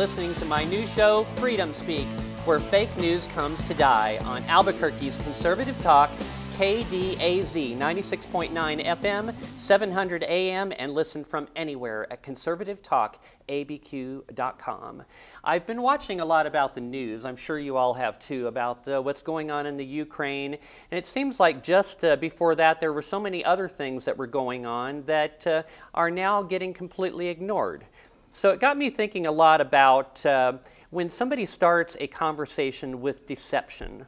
Listening to my new show, Freedom Speak, where fake news comes to die on Albuquerque's Conservative Talk, KDAZ 96.9 FM, 700 AM, and listen from anywhere at conservativetalkabq.com. I've been watching a lot about the news, I'm sure you all have too, about uh, what's going on in the Ukraine. And it seems like just uh, before that, there were so many other things that were going on that uh, are now getting completely ignored. So it got me thinking a lot about uh, when somebody starts a conversation with deception.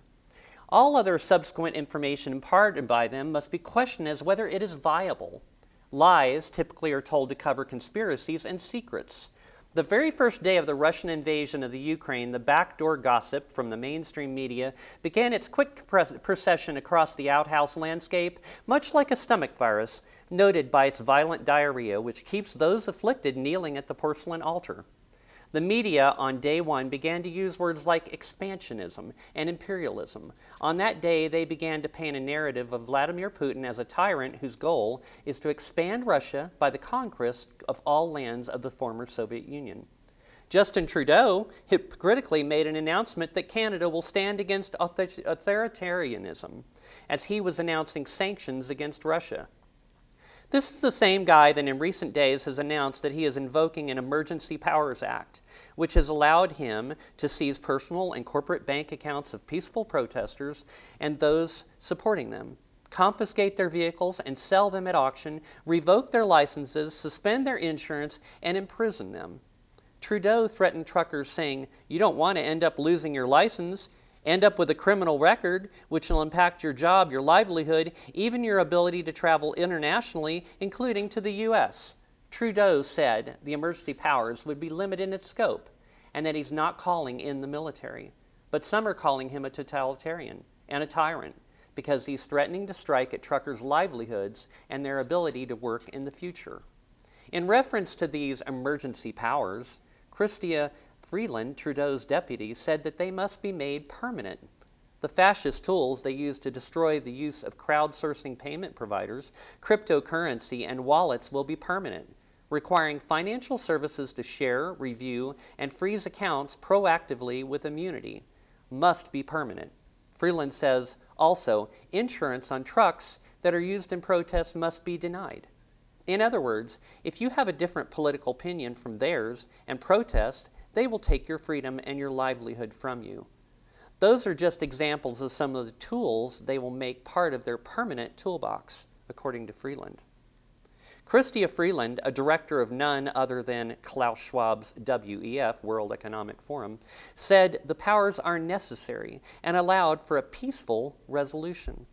All other subsequent information imparted by them must be questioned as whether it is viable. Lies typically are told to cover conspiracies and secrets. The very first day of the Russian invasion of the Ukraine, the backdoor gossip from the mainstream media began its quick procession across the outhouse landscape, much like a stomach virus, noted by its violent diarrhea, which keeps those afflicted kneeling at the porcelain altar. The media on day one began to use words like expansionism and imperialism. On that day, they began to paint a narrative of Vladimir Putin as a tyrant whose goal is to expand Russia by the conquest of all lands of the former Soviet Union. Justin Trudeau hypocritically made an announcement that Canada will stand against authoritarianism as he was announcing sanctions against Russia. This is the same guy that in recent days has announced that he is invoking an Emergency Powers Act, which has allowed him to seize personal and corporate bank accounts of peaceful protesters and those supporting them, confiscate their vehicles and sell them at auction, revoke their licenses, suspend their insurance, and imprison them. Trudeau threatened truckers, saying, You don't want to end up losing your license end up with a criminal record, which will impact your job, your livelihood, even your ability to travel internationally, including to the U.S. Trudeau said the emergency powers would be limited in its scope and that he's not calling in the military. But some are calling him a totalitarian and a tyrant because he's threatening to strike at truckers' livelihoods and their ability to work in the future. In reference to these emergency powers, Chrystia Freeland, Trudeau's deputy, said that they must be made permanent. The fascist tools they use to destroy the use of crowdsourcing payment providers, cryptocurrency, and wallets will be permanent, requiring financial services to share, review, and freeze accounts proactively with immunity. Must be permanent. Freeland says also, insurance on trucks that are used in protests must be denied. In other words, if you have a different political opinion from theirs and protest, they will take your freedom and your livelihood from you. Those are just examples of some of the tools they will make part of their permanent toolbox, according to Freeland. Chrystia Freeland, a director of none other than Klaus Schwab's WEF, World Economic Forum, said the powers are necessary and allowed for a peaceful resolution.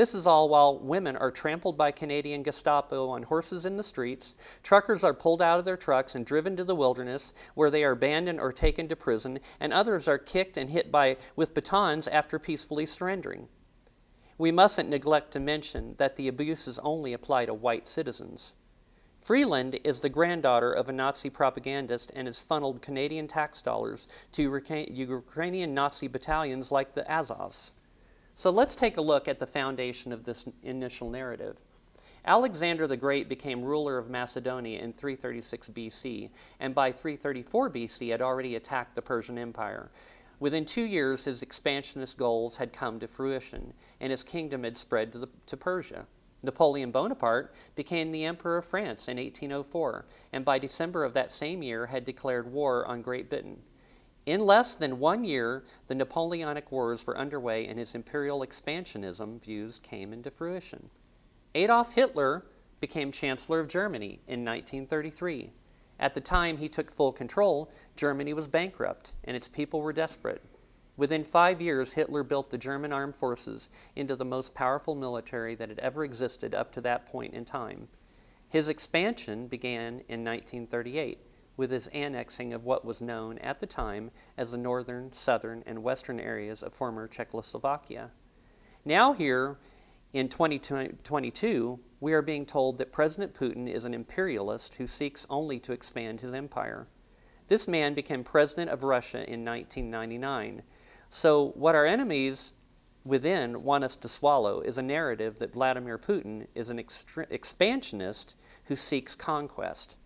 This is all while women are trampled by Canadian Gestapo on horses in the streets, truckers are pulled out of their trucks and driven to the wilderness where they are abandoned or taken to prison, and others are kicked and hit by, with batons after peacefully surrendering. We mustn't neglect to mention that the abuses only apply to white citizens. Freeland is the granddaughter of a Nazi propagandist and has funneled Canadian tax dollars to Ukrainian Nazi battalions like the Azovs. So let's take a look at the foundation of this initial narrative. Alexander the Great became ruler of Macedonia in 336 BC, and by 334 BC had already attacked the Persian Empire. Within two years, his expansionist goals had come to fruition, and his kingdom had spread to, the, to Persia. Napoleon Bonaparte became the Emperor of France in 1804, and by December of that same year had declared war on Great Britain. In less than one year, the Napoleonic Wars were underway and his imperial expansionism views came into fruition. Adolf Hitler became Chancellor of Germany in 1933. At the time he took full control, Germany was bankrupt and its people were desperate. Within five years, Hitler built the German armed forces into the most powerful military that had ever existed up to that point in time. His expansion began in 1938 with his annexing of what was known at the time as the northern, southern, and western areas of former Czechoslovakia. Now, here in 2022, we are being told that President Putin is an imperialist who seeks only to expand his empire. This man became president of Russia in 1999. So, what our enemies within want us to swallow is a narrative that Vladimir Putin is an expansionist who seeks conquest.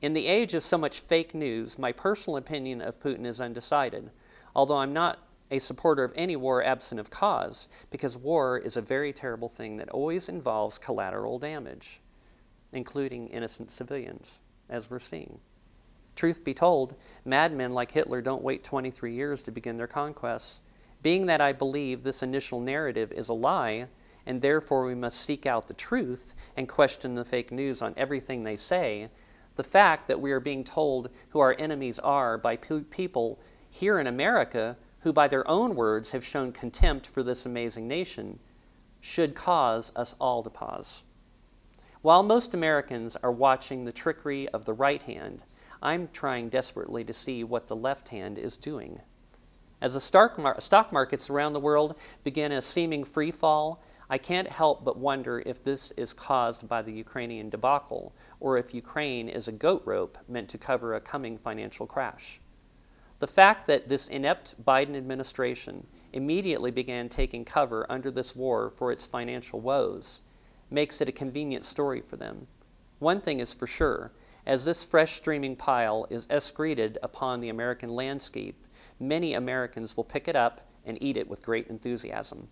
In the age of so much fake news, my personal opinion of Putin is undecided, although I'm not a supporter of any war absent of cause, because war is a very terrible thing that always involves collateral damage, including innocent civilians, as we're seeing. Truth be told, madmen like Hitler don't wait 23 years to begin their conquests. Being that I believe this initial narrative is a lie, and therefore we must seek out the truth and question the fake news on everything they say, the fact that we are being told who our enemies are by pe- people here in America who, by their own words, have shown contempt for this amazing nation, should cause us all to pause. While most Americans are watching the trickery of the right hand, I'm trying desperately to see what the left hand is doing. As the stock markets around the world begin a seeming free fall, I can't help but wonder if this is caused by the Ukrainian debacle or if Ukraine is a goat rope meant to cover a coming financial crash. The fact that this inept Biden administration immediately began taking cover under this war for its financial woes makes it a convenient story for them. One thing is for sure as this fresh streaming pile is excreted upon the American landscape, many Americans will pick it up and eat it with great enthusiasm.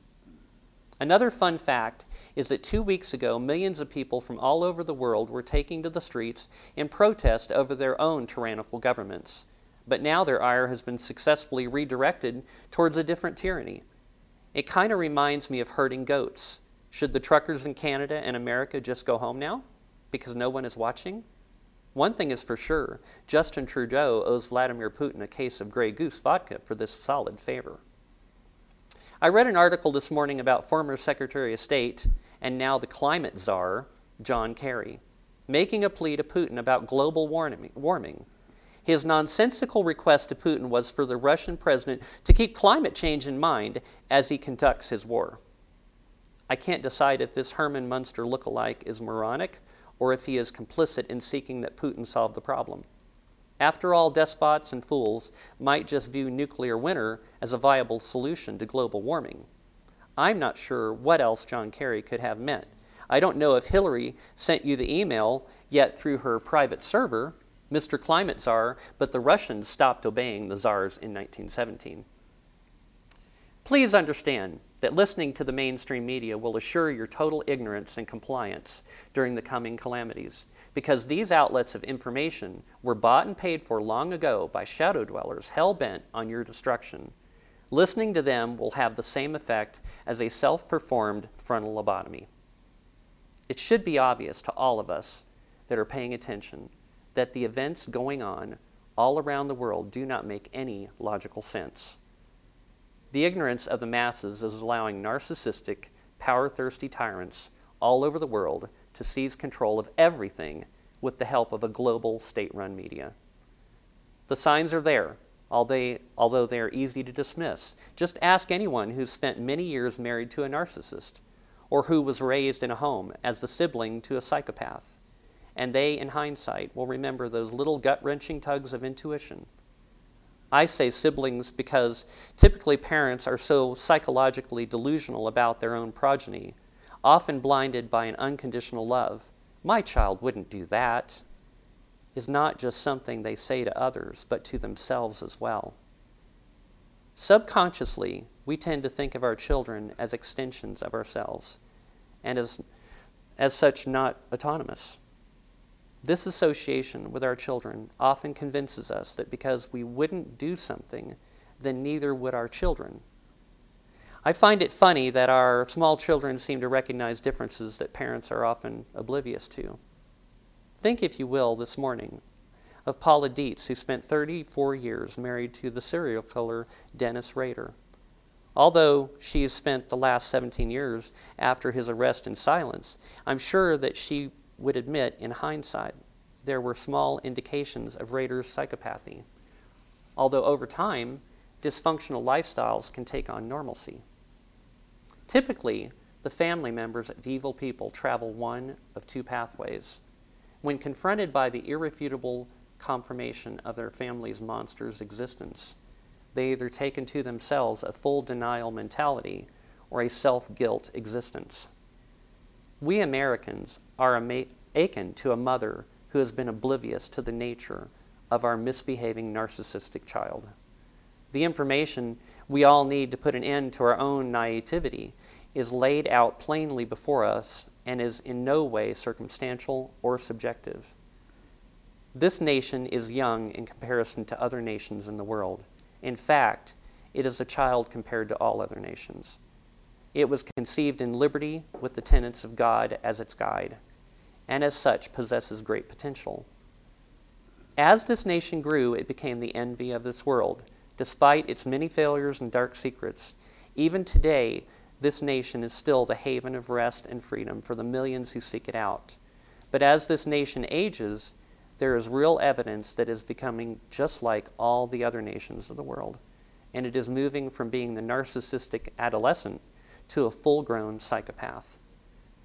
Another fun fact is that two weeks ago, millions of people from all over the world were taking to the streets in protest over their own tyrannical governments. But now their ire has been successfully redirected towards a different tyranny. It kind of reminds me of herding goats. Should the truckers in Canada and America just go home now because no one is watching? One thing is for sure Justin Trudeau owes Vladimir Putin a case of Grey Goose vodka for this solid favor. I read an article this morning about former Secretary of State and now the climate czar, John Kerry, making a plea to Putin about global warming. His nonsensical request to Putin was for the Russian president to keep climate change in mind as he conducts his war. I can't decide if this Herman Munster look-alike is moronic or if he is complicit in seeking that Putin solve the problem. After all, despots and fools might just view nuclear winter as a viable solution to global warming. I'm not sure what else John Kerry could have meant. I don't know if Hillary sent you the email yet through her private server, Mr. Climate Czar, but the Russians stopped obeying the czars in 1917. Please understand, that listening to the mainstream media will assure your total ignorance and compliance during the coming calamities, because these outlets of information were bought and paid for long ago by shadow dwellers hell bent on your destruction. Listening to them will have the same effect as a self performed frontal lobotomy. It should be obvious to all of us that are paying attention that the events going on all around the world do not make any logical sense. The ignorance of the masses is allowing narcissistic, power thirsty tyrants all over the world to seize control of everything with the help of a global state run media. The signs are there, although they are easy to dismiss. Just ask anyone who's spent many years married to a narcissist or who was raised in a home as the sibling to a psychopath. And they, in hindsight, will remember those little gut wrenching tugs of intuition I say siblings because typically parents are so psychologically delusional about their own progeny, often blinded by an unconditional love. My child wouldn't do that. Is not just something they say to others, but to themselves as well. Subconsciously, we tend to think of our children as extensions of ourselves, and as, as such, not autonomous. This association with our children often convinces us that because we wouldn't do something, then neither would our children. I find it funny that our small children seem to recognize differences that parents are often oblivious to. Think, if you will, this morning of Paula Dietz, who spent 34 years married to the serial killer Dennis Rader. Although she has spent the last 17 years after his arrest in silence, I'm sure that she would admit in hindsight there were small indications of Rader's psychopathy, although over time, dysfunctional lifestyles can take on normalcy. Typically, the family members of evil people travel one of two pathways. When confronted by the irrefutable confirmation of their family's monster's existence, they either take into themselves a full denial mentality or a self guilt existence. We Americans are akin to a mother who has been oblivious to the nature of our misbehaving narcissistic child. The information we all need to put an end to our own naivety is laid out plainly before us and is in no way circumstantial or subjective. This nation is young in comparison to other nations in the world. In fact, it is a child compared to all other nations. It was conceived in liberty with the tenets of God as its guide, and as such possesses great potential. As this nation grew, it became the envy of this world. Despite its many failures and dark secrets, even today, this nation is still the haven of rest and freedom for the millions who seek it out. But as this nation ages, there is real evidence that it is becoming just like all the other nations of the world. And it is moving from being the narcissistic adolescent to a full grown psychopath.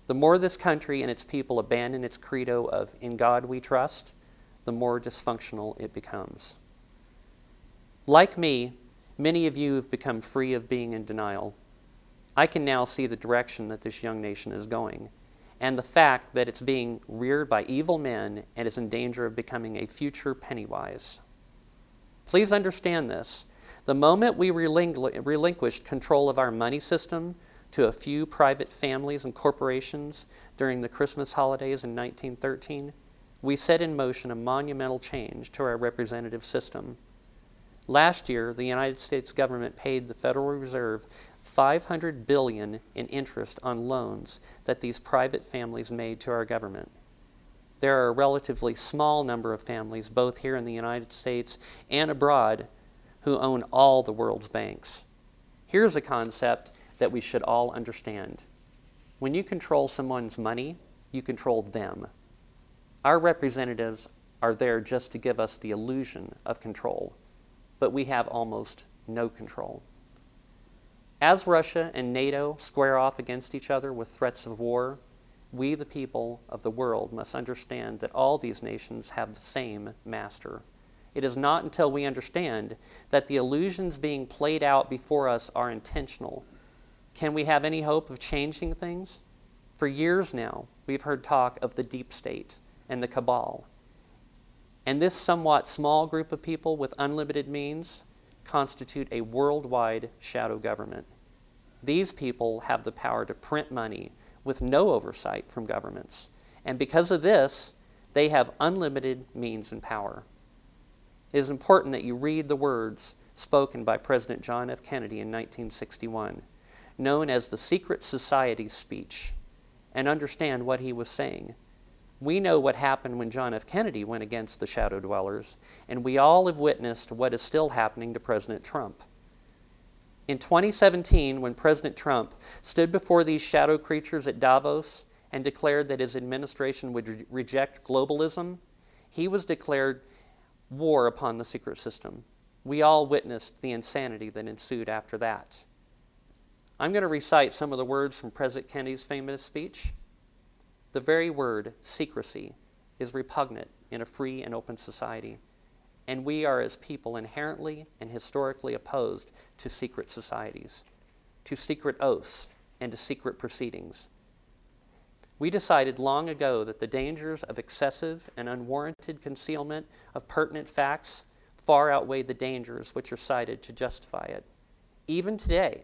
The more this country and its people abandon its credo of in God we trust, the more dysfunctional it becomes. Like me, many of you have become free of being in denial. I can now see the direction that this young nation is going, and the fact that it's being reared by evil men and is in danger of becoming a future Pennywise. Please understand this. The moment we relinquished control of our money system to a few private families and corporations during the Christmas holidays in 1913, we set in motion a monumental change to our representative system. Last year, the United States government paid the Federal Reserve 500 billion in interest on loans that these private families made to our government. There are a relatively small number of families, both here in the United States and abroad, who own all the world's banks. Here's a concept that we should all understand. When you control someone's money, you control them. Our representatives are there just to give us the illusion of control, but we have almost no control. As Russia and NATO square off against each other with threats of war, we, the people of the world, must understand that all these nations have the same master. It is not until we understand that the illusions being played out before us are intentional. Can we have any hope of changing things? For years now, we've heard talk of the deep state and the cabal. And this somewhat small group of people with unlimited means constitute a worldwide shadow government. These people have the power to print money with no oversight from governments. And because of this, they have unlimited means and power. It is important that you read the words spoken by President John F. Kennedy in 1961, known as the Secret Society speech, and understand what he was saying. We know what happened when John F. Kennedy went against the shadow dwellers, and we all have witnessed what is still happening to President Trump. In 2017, when President Trump stood before these shadow creatures at Davos and declared that his administration would re- reject globalism, he was declared war upon the secret system. We all witnessed the insanity that ensued after that. I'm going to recite some of the words from President Kennedy's famous speech. The very word secrecy is repugnant in a free and open society, and we are, as people, inherently and historically opposed to secret societies, to secret oaths, and to secret proceedings. We decided long ago that the dangers of excessive and unwarranted concealment of pertinent facts far outweigh the dangers which are cited to justify it. Even today,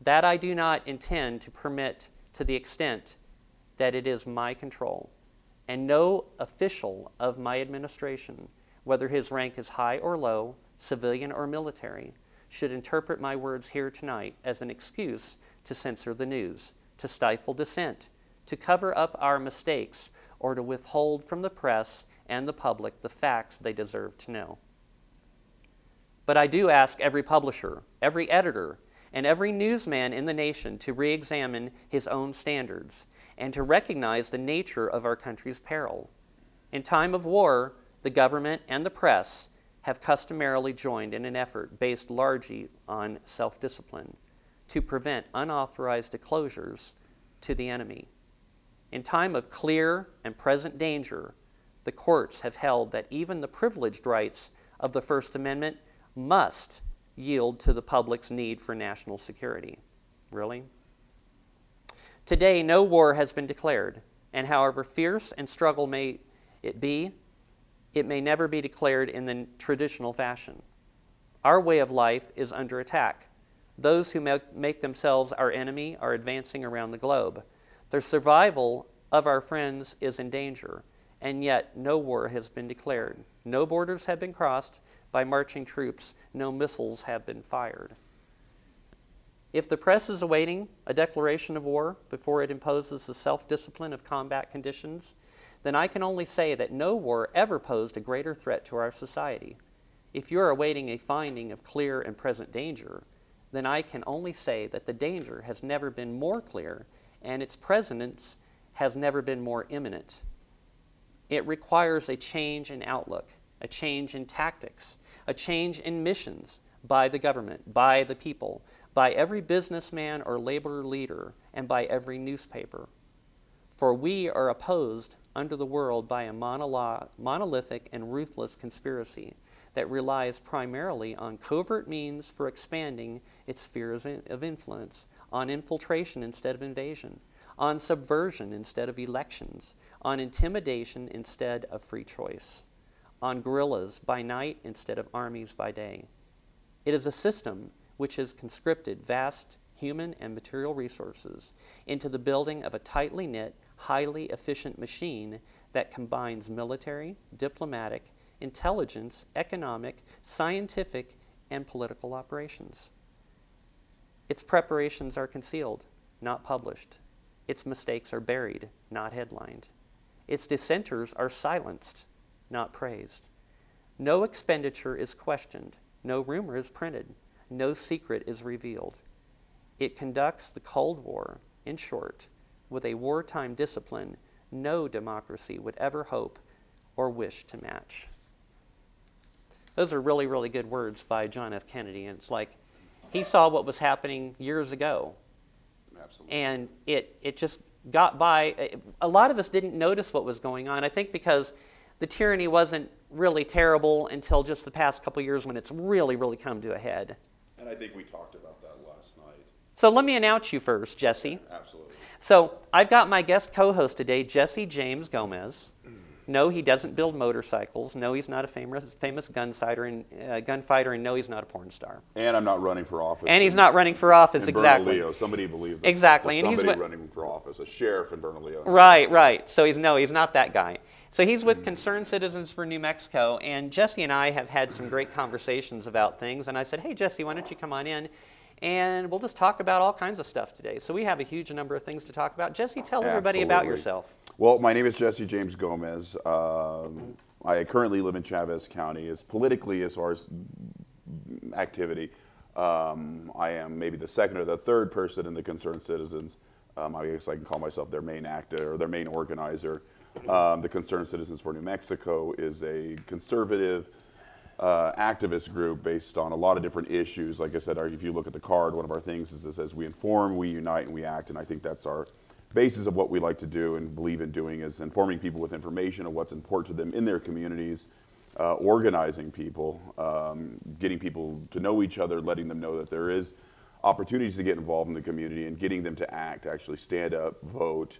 That I do not intend to permit to the extent that it is my control. And no official of my administration, whether his rank is high or low, civilian or military, should interpret my words here tonight as an excuse to censor the news, to stifle dissent, to cover up our mistakes, or to withhold from the press and the public the facts they deserve to know. But I do ask every publisher, every editor, and every newsman in the nation to re examine his own standards and to recognize the nature of our country's peril. In time of war, the government and the press have customarily joined in an effort based largely on self discipline to prevent unauthorized disclosures to the enemy. In time of clear and present danger, the courts have held that even the privileged rights of the First Amendment must yield to the public's need for national security. Really? Today, no war has been declared, and however fierce and struggle may it be, it may never be declared in the traditional fashion. Our way of life is under attack. Those who make themselves our enemy are advancing around the globe. The survival of our friends is in danger, and yet no war has been declared. No borders have been crossed by marching troops. No missiles have been fired. If the press is awaiting a declaration of war before it imposes the self discipline of combat conditions, then I can only say that no war ever posed a greater threat to our society. If you are awaiting a finding of clear and present danger, then I can only say that the danger has never been more clear and its presence has never been more imminent. It requires a change in outlook, a change in tactics, a change in missions by the government, by the people, by every businessman or labor leader, and by every newspaper. For we are opposed under the world by a monolithic and ruthless conspiracy that relies primarily on covert means for expanding its spheres of influence, on infiltration instead of invasion, on subversion instead of elections, on intimidation instead of free choice, on guerrillas by night instead of armies by day. It is a system which has conscripted vast human and material resources into the building of a tightly knit, highly efficient machine that combines military, diplomatic, intelligence, economic, scientific, and political operations. Its preparations are concealed, not published. Its mistakes are buried, not headlined. Its dissenters are silenced, not praised. No expenditure is questioned, no rumor is printed, no secret is revealed. It conducts the Cold War, in short, with a wartime discipline no democracy would ever hope or wish to match. Those are really, really good words by John F. Kennedy. And it's like he saw what was happening years ago Absolutely. and it, it just got by. A lot of us didn't notice what was going on. I think because the tyranny wasn't really terrible until just the past couple years when it's really, really come to a head. And I think we talked about that last night. So let me announce you first, Jesse. Absolutely. So I've got my guest co host today, Jesse James Gomez. No, he doesn't build motorcycles. No, he's not a famous, famous gunfighter, and, uh, gunfighter, and no, he's not a porn star. And I'm not running for office. And he's not running for office, in exactly. Bernalillo. Somebody believes that. Exactly, So and somebody what- running for office, a sheriff in Bernalillo. Right, right. So he's no, he's not that guy. So he's with Concerned Citizens for New Mexico, and Jesse and I have had some great conversations about things. And I said, "Hey, Jesse, why don't you come on in, and we'll just talk about all kinds of stuff today." So we have a huge number of things to talk about. Jesse, tell everybody about yourself. Well, my name is Jesse James Gomez. Um, I currently live in Chaves County. It's politically, as far as activity, um, I am maybe the second or the third person in the Concerned Citizens. Um, I guess I can call myself their main actor or their main organizer. Um, the Concerned Citizens for New Mexico is a conservative uh, activist group based on a lot of different issues. Like I said, our, if you look at the card, one of our things is it says we inform, we unite, and we act. And I think that's our basis of what we like to do and believe in doing is informing people with information of what's important to them in their communities, uh, organizing people, um, getting people to know each other, letting them know that there is opportunities to get involved in the community and getting them to act, actually stand up, vote,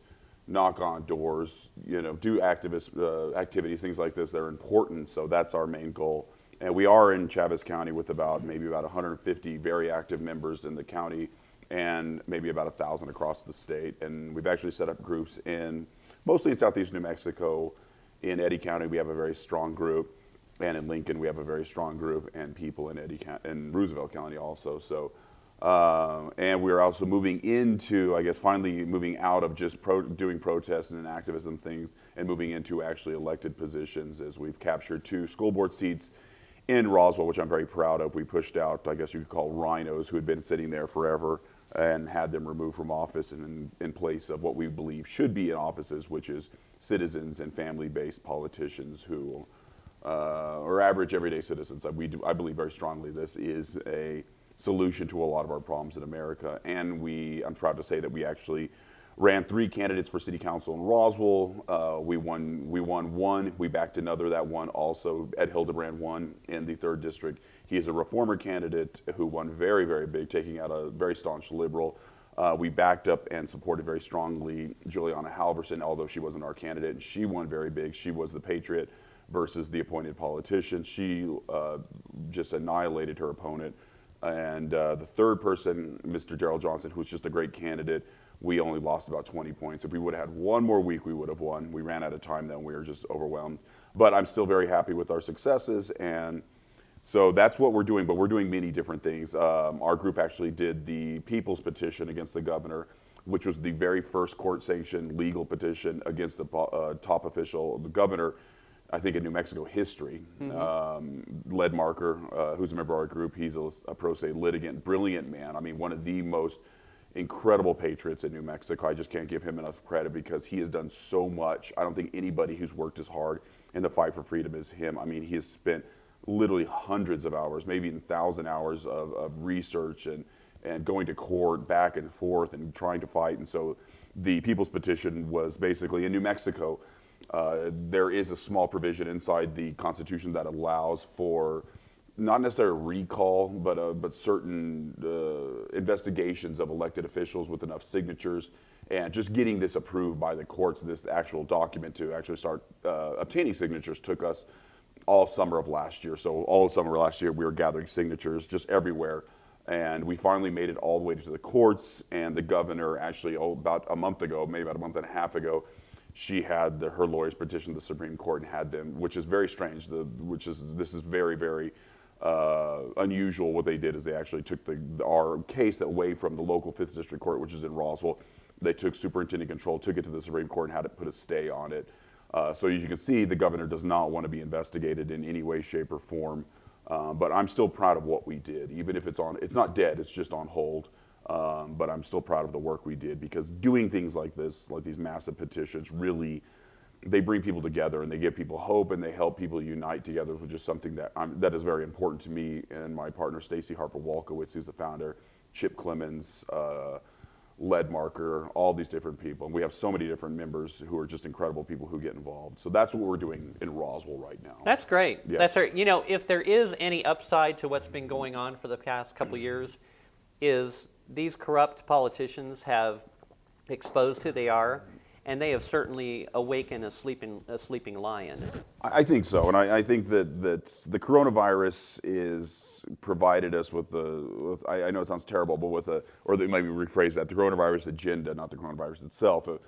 knock on doors, you know, do activist uh, activities, things like this They're important. So that's our main goal. And we are in Chaves County with about maybe about 150 very active members in the county and maybe about a thousand across the state. And we've actually set up groups in mostly in southeast New Mexico. In Eddy County, we have a very strong group, and in Lincoln, we have a very strong group, and people in Eddy in Roosevelt County also. So. Um, and we're also moving into, I guess, finally moving out of just pro- doing protests and activism things and moving into actually elected positions as we've captured two school board seats in Roswell, which I'm very proud of. We pushed out, I guess you could call RINOs who had been sitting there forever. and had them removed from office and in, in place of what we believe should be in offices, which is citizens and family-based politicians who uh, average everyday citizens. We do, I believe very strongly this is a solution to a lot of our problems in America. And we, I'm proud to say that we actually ran three candidates for city council in Roswell. Uh, we won. We won one. We backed another that won also. Ed Hildebrand won in the third district. He is a reformer candidate who won very, very big, taking out a very staunch liberal. Uh, we backed up and supported very strongly Juliana Halverson, although she wasn't our candidate, and she won very big. She was the patriot versus the appointed politician. She uh, just annihilated her opponent. And uh, the third person, Mr. Darrell Johnson, who was just a great candidate, we only lost about 20 points. If we would have had one more week, we would have won. We ran out of time then. We were just overwhelmed. But I'm still very happy with our successes. And so that's what we're doing. But we're doing many different things. Um, our group actually did the people's petition against the governor, which was the very first court sanctioned legal petition against the uh, top official, the governor. I think in New Mexico history. Mm-hmm. Um, Ledmarker, uh, who's a member of our group, he's a, a pro se litigant, brilliant man. I mean, one of the most incredible patriots in New Mexico. I just can't give him enough credit because he has done so much. I don't think anybody who's worked as hard in the fight for freedom as him. I mean, he has spent literally hundreds of hours, maybe even thousand hours of, of research and and going to court back and forth and trying to fight. And so, the People's Petition was basically in New Mexico. Uh, there is a small provision inside the Constitution that allows for not necessarily recall, but uh, but certain uh, investigations of elected officials with enough signatures, and just getting this approved by the courts, this actual document to actually start uh, obtaining signatures took us all summer of last year. So all summer last year, we were gathering signatures just everywhere, and we finally made it all the way to the courts. And the governor actually, oh, about a month ago, maybe about a month and a half ago, she had the, her lawyers petition the Supreme Court and had them, which is very strange. The, which is this is very very uh, unusual. What they did is they actually took the, our case away from the local Fifth District Court, which is in Roswell. They took superintendent control, took it to the Supreme Court, and had it put a stay on it. Uh, so as you can see, the governor does not want to be investigated in any way, shape, or form. Uh, but I'm still proud of what we did, even if it's on. It's not dead; it's just on hold. Um, but I'm still proud of the work we did because doing things like this, like these massive petitions, really they bring people together and they give people hope and they help people unite together, which is something that I'm, that is very important to me and my partner Stacy Harper Walkowitz, who's the founder, Chip Clemens, uh, Ledmarker, all these different people. And we have so many different members who are just incredible people who get involved. So that's what we're doing in Roswell right now. That's great. Yes. That's right. You know, if there is any upside to what's been going on for the past couple years, is these corrupt politicians have exposed who they are and they have certainly awakened a sleeping, a sleeping lion. I think so, and I, I think that, that the coronavirus is provided us with the. I, I, know it sounds terrible, but with a, or they maybe rephrase that: the coronavirus agenda, not the coronavirus itself. Uh,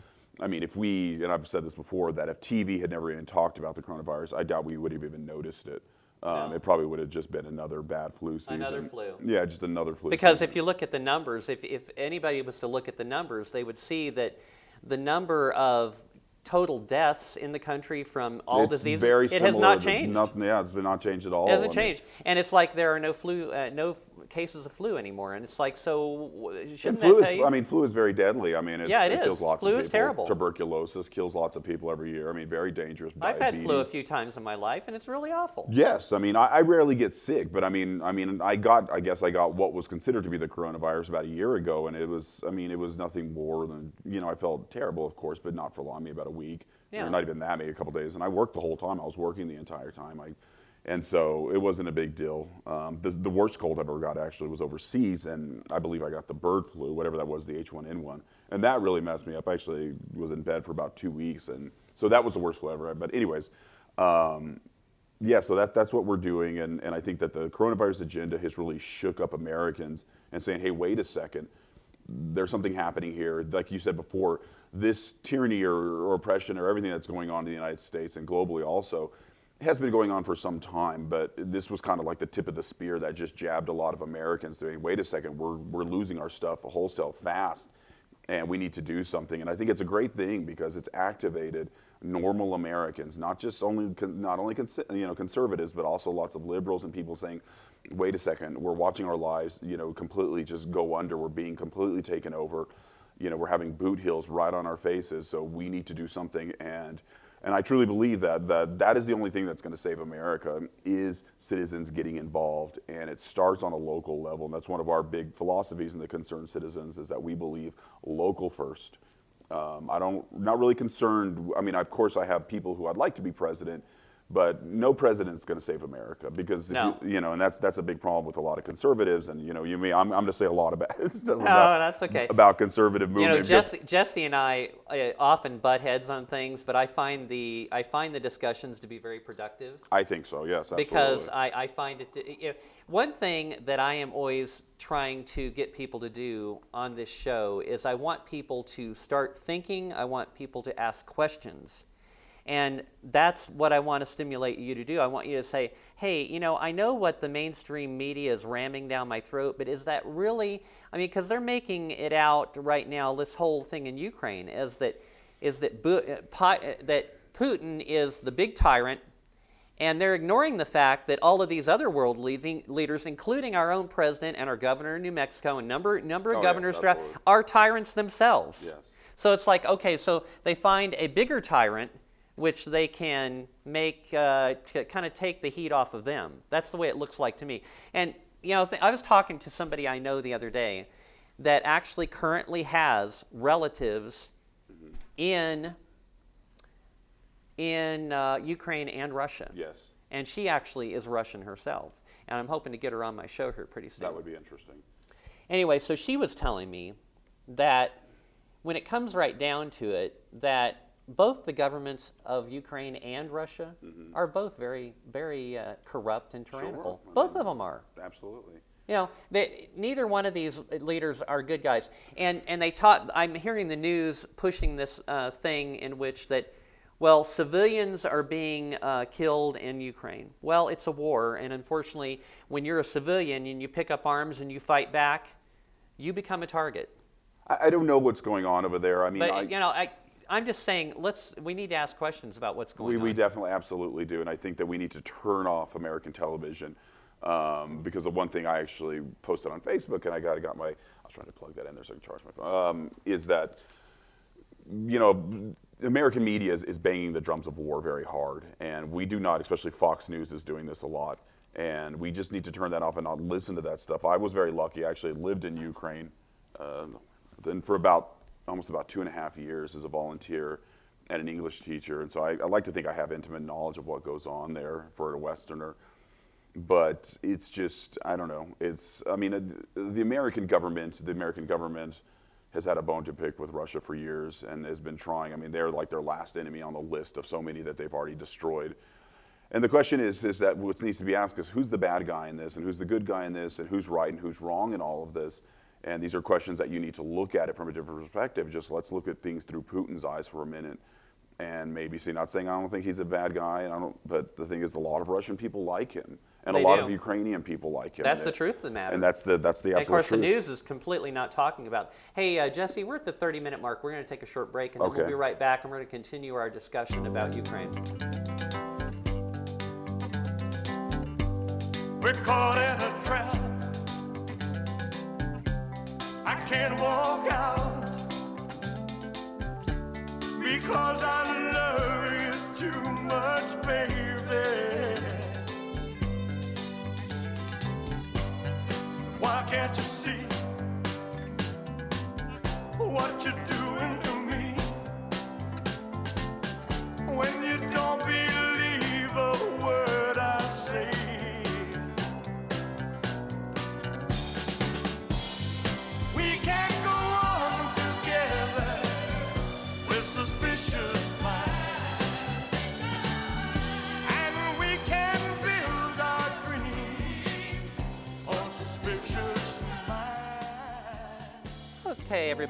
I mean, if we, and I've said this before, that if TV had never even talked about the coronavirus, I doubt we would have even noticed it. Um. It probably would have just been another bad flu season. Another flu. Yeah, just another flu. Season. Because season. if you look at the numbers, if, if anybody was to look at the numbers, they would see that the number of total deaths in the country from all it's diseases. Very it has not changed. Nothing, yeah, it's not changed at all. It hasn't changed, and it's like there are no flu, uh, no cases of flu anymore, and it's like so. Shouldn't flu that is, I mean, flu is very deadly. I mean, yeah, it, it kills lots flu of people. Flu is terrible. Tuberculosis kills lots of people every year. I mean, very dangerous. I've had flu a few times in my life, and it's really awful. Yes, I mean, I, I, rarely get sick, but I mean, I mean, I got, I guess, I got what was considered to be the coronavirus about a year ago, and it was, I mean, it was nothing more than, you know, I felt terrible, of course, but not for long. Maybe about a week. Yeah. Or not even that, maybe a couple days. And I worked the whole time. I was working the entire time. I and so it wasn't a big deal. Um, the, the, worst cold I've ever got actually was overseas, and I believe I got the bird flu, whatever that was, the H1N1, and that really messed me up. I actually was in bed for about two weeks, and so that was the worst flu ever. But anyways, um, yeah, so that, that's what we're doing, and, and I think that the coronavirus agenda has really shook up Americans and saying, hey, wait a second, there's something happening here. Like you said before, this tyranny or, or oppression or everything that's going on in the United States and globally also has been going on for some time, but this was kind of like the tip of the spear that just jabbed a lot of Americans saying, wait a second, we're, we're losing our stuff wholesale fast. and we need to do something. And I think it's a great thing because it's activated normal Americans, not just only not only you know conservatives, but also lots of liberals and people saying, "Wait a second, we're watching our lives, you know, completely just go under. We're being completely taken over. You know, we're having boot heels right on our faces. So we need to do something." And and I truly believe that that, that is the only thing that's going to save America is citizens getting involved, and it starts on a local level. And that's one of our big philosophies in the Concerned Citizens is that we believe local first. Um, I don't, not really concerned. I mean, of course, I have people who I'd like to be president, but no president's going to save America because no. you, you, know, and that's that's a big problem with a lot of conservatives. And you know, you mean I'm, I'm going to say a lot about no, about, that's okay about conservative movement. You know, Jesse, Jesse and I uh, often butt heads on things, but I find the I find the discussions to be very productive. I think so. Yes, absolutely. Because I, I find it. To, you know, one thing that I am always trying to get people to do on this show is I want people to start thinking. I want people to ask questions. And that's what I want to stimulate you to do. I want you to say, hey, you know, I know what the mainstream media is ramming down my throat, but is that really, I mean, because they're making it out right now, this whole thing in Ukraine is that, is that, uh, uh, that Putin is the big tyrant, and they're ignoring the fact that all of these other world leading, leaders, including our own president and our governor in New Mexico and number, number of oh, governors, yes, are tyrants themselves. Yes. So it's like, okay, so they find a bigger tyrant which they can make uh, to kind of take the heat off of them. That's the way it looks like to me. And you know, I was talking to somebody I know the other day that actually currently has relatives mm-hmm. in in uh, Ukraine and Russia. Yes. And she actually is Russian herself. And I'm hoping to get her on my show here pretty soon. That would be interesting. Anyway, so she was telling me that when it comes right down to it, that both the governments of Ukraine and Russia mm-hmm. are both very, very uh, corrupt and tyrannical. Sure. Both of them are. Absolutely. You know, they, neither one of these leaders are good guys. And, and they taught, I'm hearing the news pushing this uh, thing in which that, well, civilians are being uh, killed in Ukraine. Well, it's a war, and unfortunately, when you're a civilian and you pick up arms and you fight back, you become a target. I, I don't know what's going on over there. I mean, but, I, you know, I, I'm just saying, let's. We need to ask questions about what's going we, on. We definitely, absolutely do, and I think that we need to turn off American television um, because the one thing I actually posted on Facebook, and I got I got my. I was trying to plug that in there so I can charge my phone. Um, is that you know, American media is, is banging the drums of war very hard, and we do not, especially Fox News is doing this a lot, and we just need to turn that off and not listen to that stuff. I was very lucky; I actually lived in Ukraine, uh, then for about almost about two and a half years as a volunteer and an English teacher. And so I, I, like to think I have intimate knowledge of what goes on there for a Westerner. But it's just, I don't know. It's, I mean, the American government, the American government has had a bone to pick with Russia for years and has been trying. I mean, they're like their last enemy on the list of so many that they've already destroyed. And the question is, is that what needs to be asked is who's the bad guy in this and who's the good guy in this and who's right and who's wrong in all of this? And these are questions that you need to look at it from a different perspective. Just let's look at things through Putin's eyes for a minute and maybe see, not saying I don't think he's a bad guy, and I don't, but the thing is, a lot of Russian people like him, and they a lot do. of Ukrainian people like him. That's and the it, truth of the matter. And that's the that's the absolute and of course, truth. the news is completely not talking about. Hey, uh, Jesse, we're at the 30-minute mark. We're going to take a short break, and then okay. we'll be right back, and we're going to continue our discussion about Ukraine. We're caught in a trap can't walk out because I love you too much, baby. Why can't you see what you're doing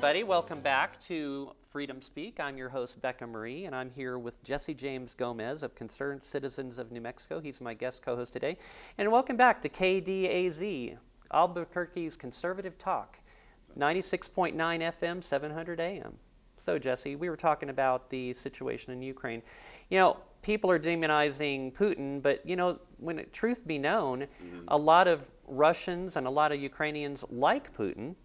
everybody, welcome back to Freedom Speak. I'm your host, Becca Marie, and I'm here with Jesse James Gomez of Concerned Citizens of New Mexico. He's my guest co host today. And welcome back to KDAZ, Albuquerque's Conservative Talk. 96.9 FM, 700 AM. So, Jesse, we were talking about the situation in Ukraine. You know, people are demonizing Putin, but, you know, when it, truth be known, mm-hmm. a lot of Russians and a lot of Ukrainians like Putin.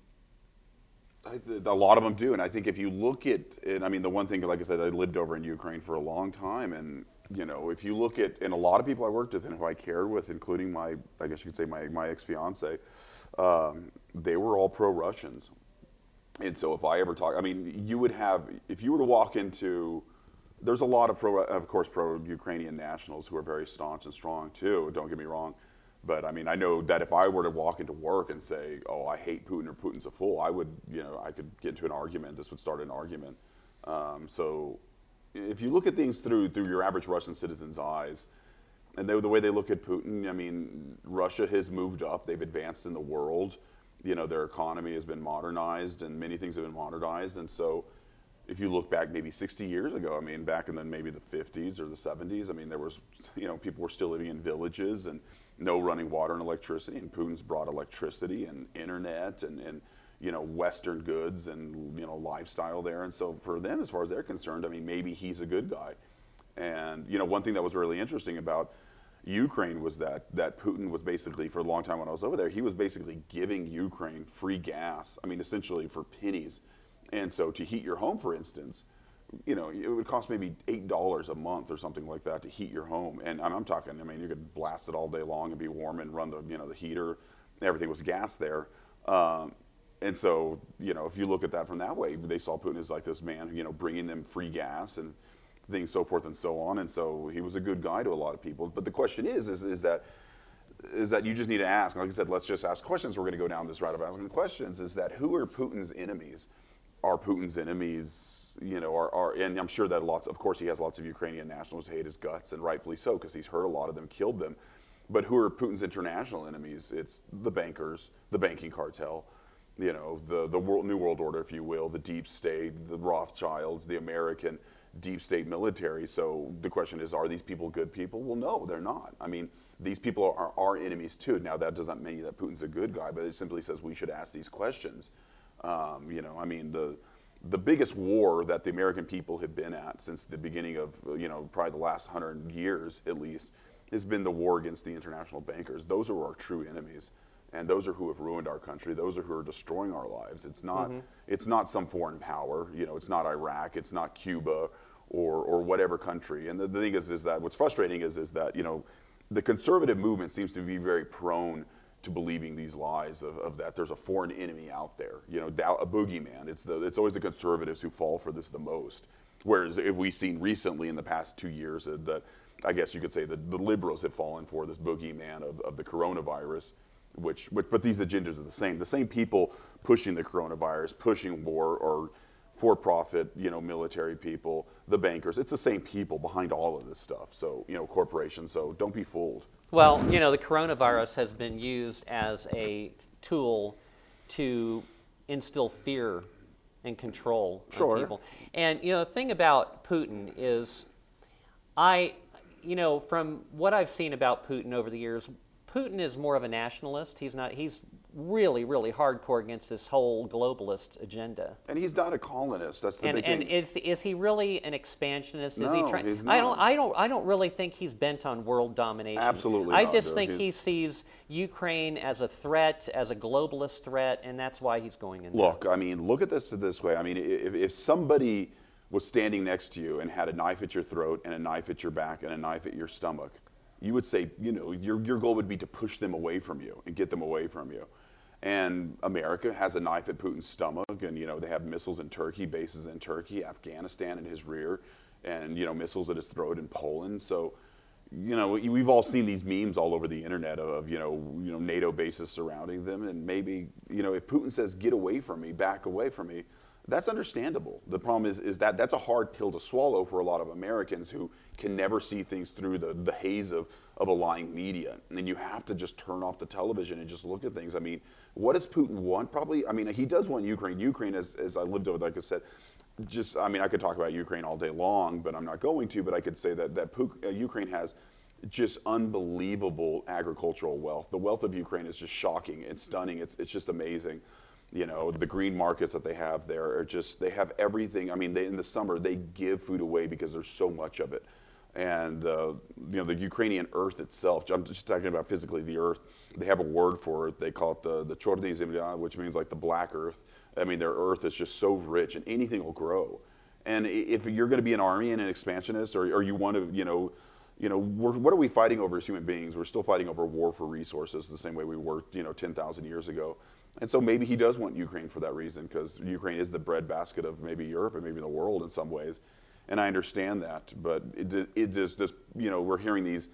I, a lot of them do, and I think if you look at, and I mean, the one thing, like I said, I lived over in Ukraine for a long time, and you know, if you look at, and a lot of people I worked with and who I cared with, including my, I guess you could say my my ex fiance, um, they were all pro-Russians, and so if I ever talk, I mean, you would have, if you were to walk into, there's a lot of pro, of course, pro-Ukrainian nationals who are very staunch and strong too. Don't get me wrong. But I mean, I know that if I were to walk into work and say, "Oh, I hate Putin" or "Putin's a fool," I would, you know, I could get into an argument. This would start an argument. Um, so, if you look at things through through your average Russian citizen's eyes, and they, the way they look at Putin, I mean, Russia has moved up. They've advanced in the world. You know, their economy has been modernized, and many things have been modernized. And so, if you look back maybe 60 years ago, I mean, back in then maybe the 50s or the 70s, I mean, there was, you know, people were still living in villages and no running water and electricity, and Putin's brought electricity and internet and, and you know, Western goods and, you know, lifestyle there. And so for them, as far as they're concerned, I mean, maybe he's a good guy. And, you know, one thing that was really interesting about Ukraine was that, that Putin was basically, for a long time when I was over there, he was basically giving Ukraine free gas, I mean, essentially for pennies. And so to heat your home, for instance, you know, it would cost maybe eight dollars a month or something like that to heat your home. And I'm, I'm talking, I mean, you could blast it all day long and be warm and run the, you know, the heater. Everything was gas there. Um, and so, you know, if you look at that from that way, they saw Putin as like this man, you know, bringing them free gas and things, so forth and so on. And so he was a good guy to a lot of people. But the question is, is, is that is that you just need to ask. Like I said, let's just ask questions. We're going to go down this route of asking questions. Is that who are Putin's enemies? Are Putin's enemies, you know, are, are and I'm sure that lots. Of course, he has lots of Ukrainian nationals hate his guts, and rightfully so, because he's hurt a lot of them, killed them. But who are Putin's international enemies? It's the bankers, the banking cartel, you know, the the world, new world order, if you will, the deep state, the Rothschilds, the American deep state military. So the question is, are these people good people? Well, no, they're not. I mean, these people are our enemies too. Now that doesn't mean that Putin's a good guy, but it simply says we should ask these questions. Um, you know, I mean, the the biggest war that the American people have been at since the beginning of, you know, probably the last hundred years at least, has been the war against the international bankers. Those are our true enemies, and those are who have ruined our country. Those are who are destroying our lives. It's not, it's not some foreign power. You know, it's not Iraq. It's not Cuba, or or whatever country. And the, the thing is, is that what's frustrating is is that you know, the conservative movement seems to be very prone to believing these lies of, of that there's a foreign enemy out there, you know, a boogeyman. It's the it's always the conservatives who fall for this the most. Whereas if we've seen recently in the past two years that, that I guess you could say that the liberals have fallen for this boogeyman of, of the coronavirus, which, which but these agendas are the same. The same people pushing the coronavirus, pushing war, or for-profit, you know, military people, the bankers. It's the same people behind all of this stuff. So you know, corporations. So don't be fooled. Well, you know, the coronavirus has been used as a tool to instill fear and control Sure. people. And you know, the thing about Putin is, I, you know, from what I've seen about Putin over the years, Putin is more of a nationalist. He's not. He's really, really hardcore against this whole globalist agenda. And he's not a colonist. That's the And, big and thing. is, is he really an expansionist? Is No, he trying? he's I don't. I don't. I don't really think he's bent on world domination. Absolutely I not, just think he sees Ukraine as a threat, as a globalist threat, and that's why he's going in. there. Look, I mean, look at this this way. I mean, if, if somebody was standing next to you and had a knife at your throat and a knife at your back and a knife at your stomach, you would say, you know, your, your goal would be to push them away from you and get them away from you. And America has a knife at Putin's stomach, and you know they have missiles in Turkey, bases in Turkey, Afghanistan in his rear, and you know missiles at his throat in Poland. So, you know, we- we've all seen these memes all over the internet of you know you know NATO bases surrounding them, and maybe you know if Putin says get away from me, back away from me, that's understandable. The problem is is that that's a hard pill to swallow for a lot of Americans who can never see things through the, the haze of, of a lying media. And then you have to just turn off the television and just look at things. I mean, what does Putin want? Probably, I mean, he does want Ukraine. Ukraine, as, as I lived over, like I said, just, I mean, I could talk about Ukraine all day long, but I'm not going to. But I could say that, that uh, Ukraine has just unbelievable agricultural wealth. The wealth of Ukraine is just shocking. It's stunning. It's, it's just amazing. You know, the green markets that they have there are just, they have everything. I mean, they, in the summer, they give food away because there's so much of it. And, uh, you know, the Ukrainian earth itself, I'm just talking about physically the earth, they have a word for it. They call it the, the Chorny Zemlya, which means like the black earth. I mean, their earth is just so rich and anything will grow. And if you're going to be an army and an expansionist, or, or you want to, you know, you know, what are we fighting over as human beings? We're still fighting over war for resources, the same way we were, you know, 10,000 years ago. And so maybe he does want Ukraine for that reason, because Ukraine is the breadbasket of maybe Europe and maybe the world in some ways. And I understand that, but it, it just, just, you know, we're hearing these,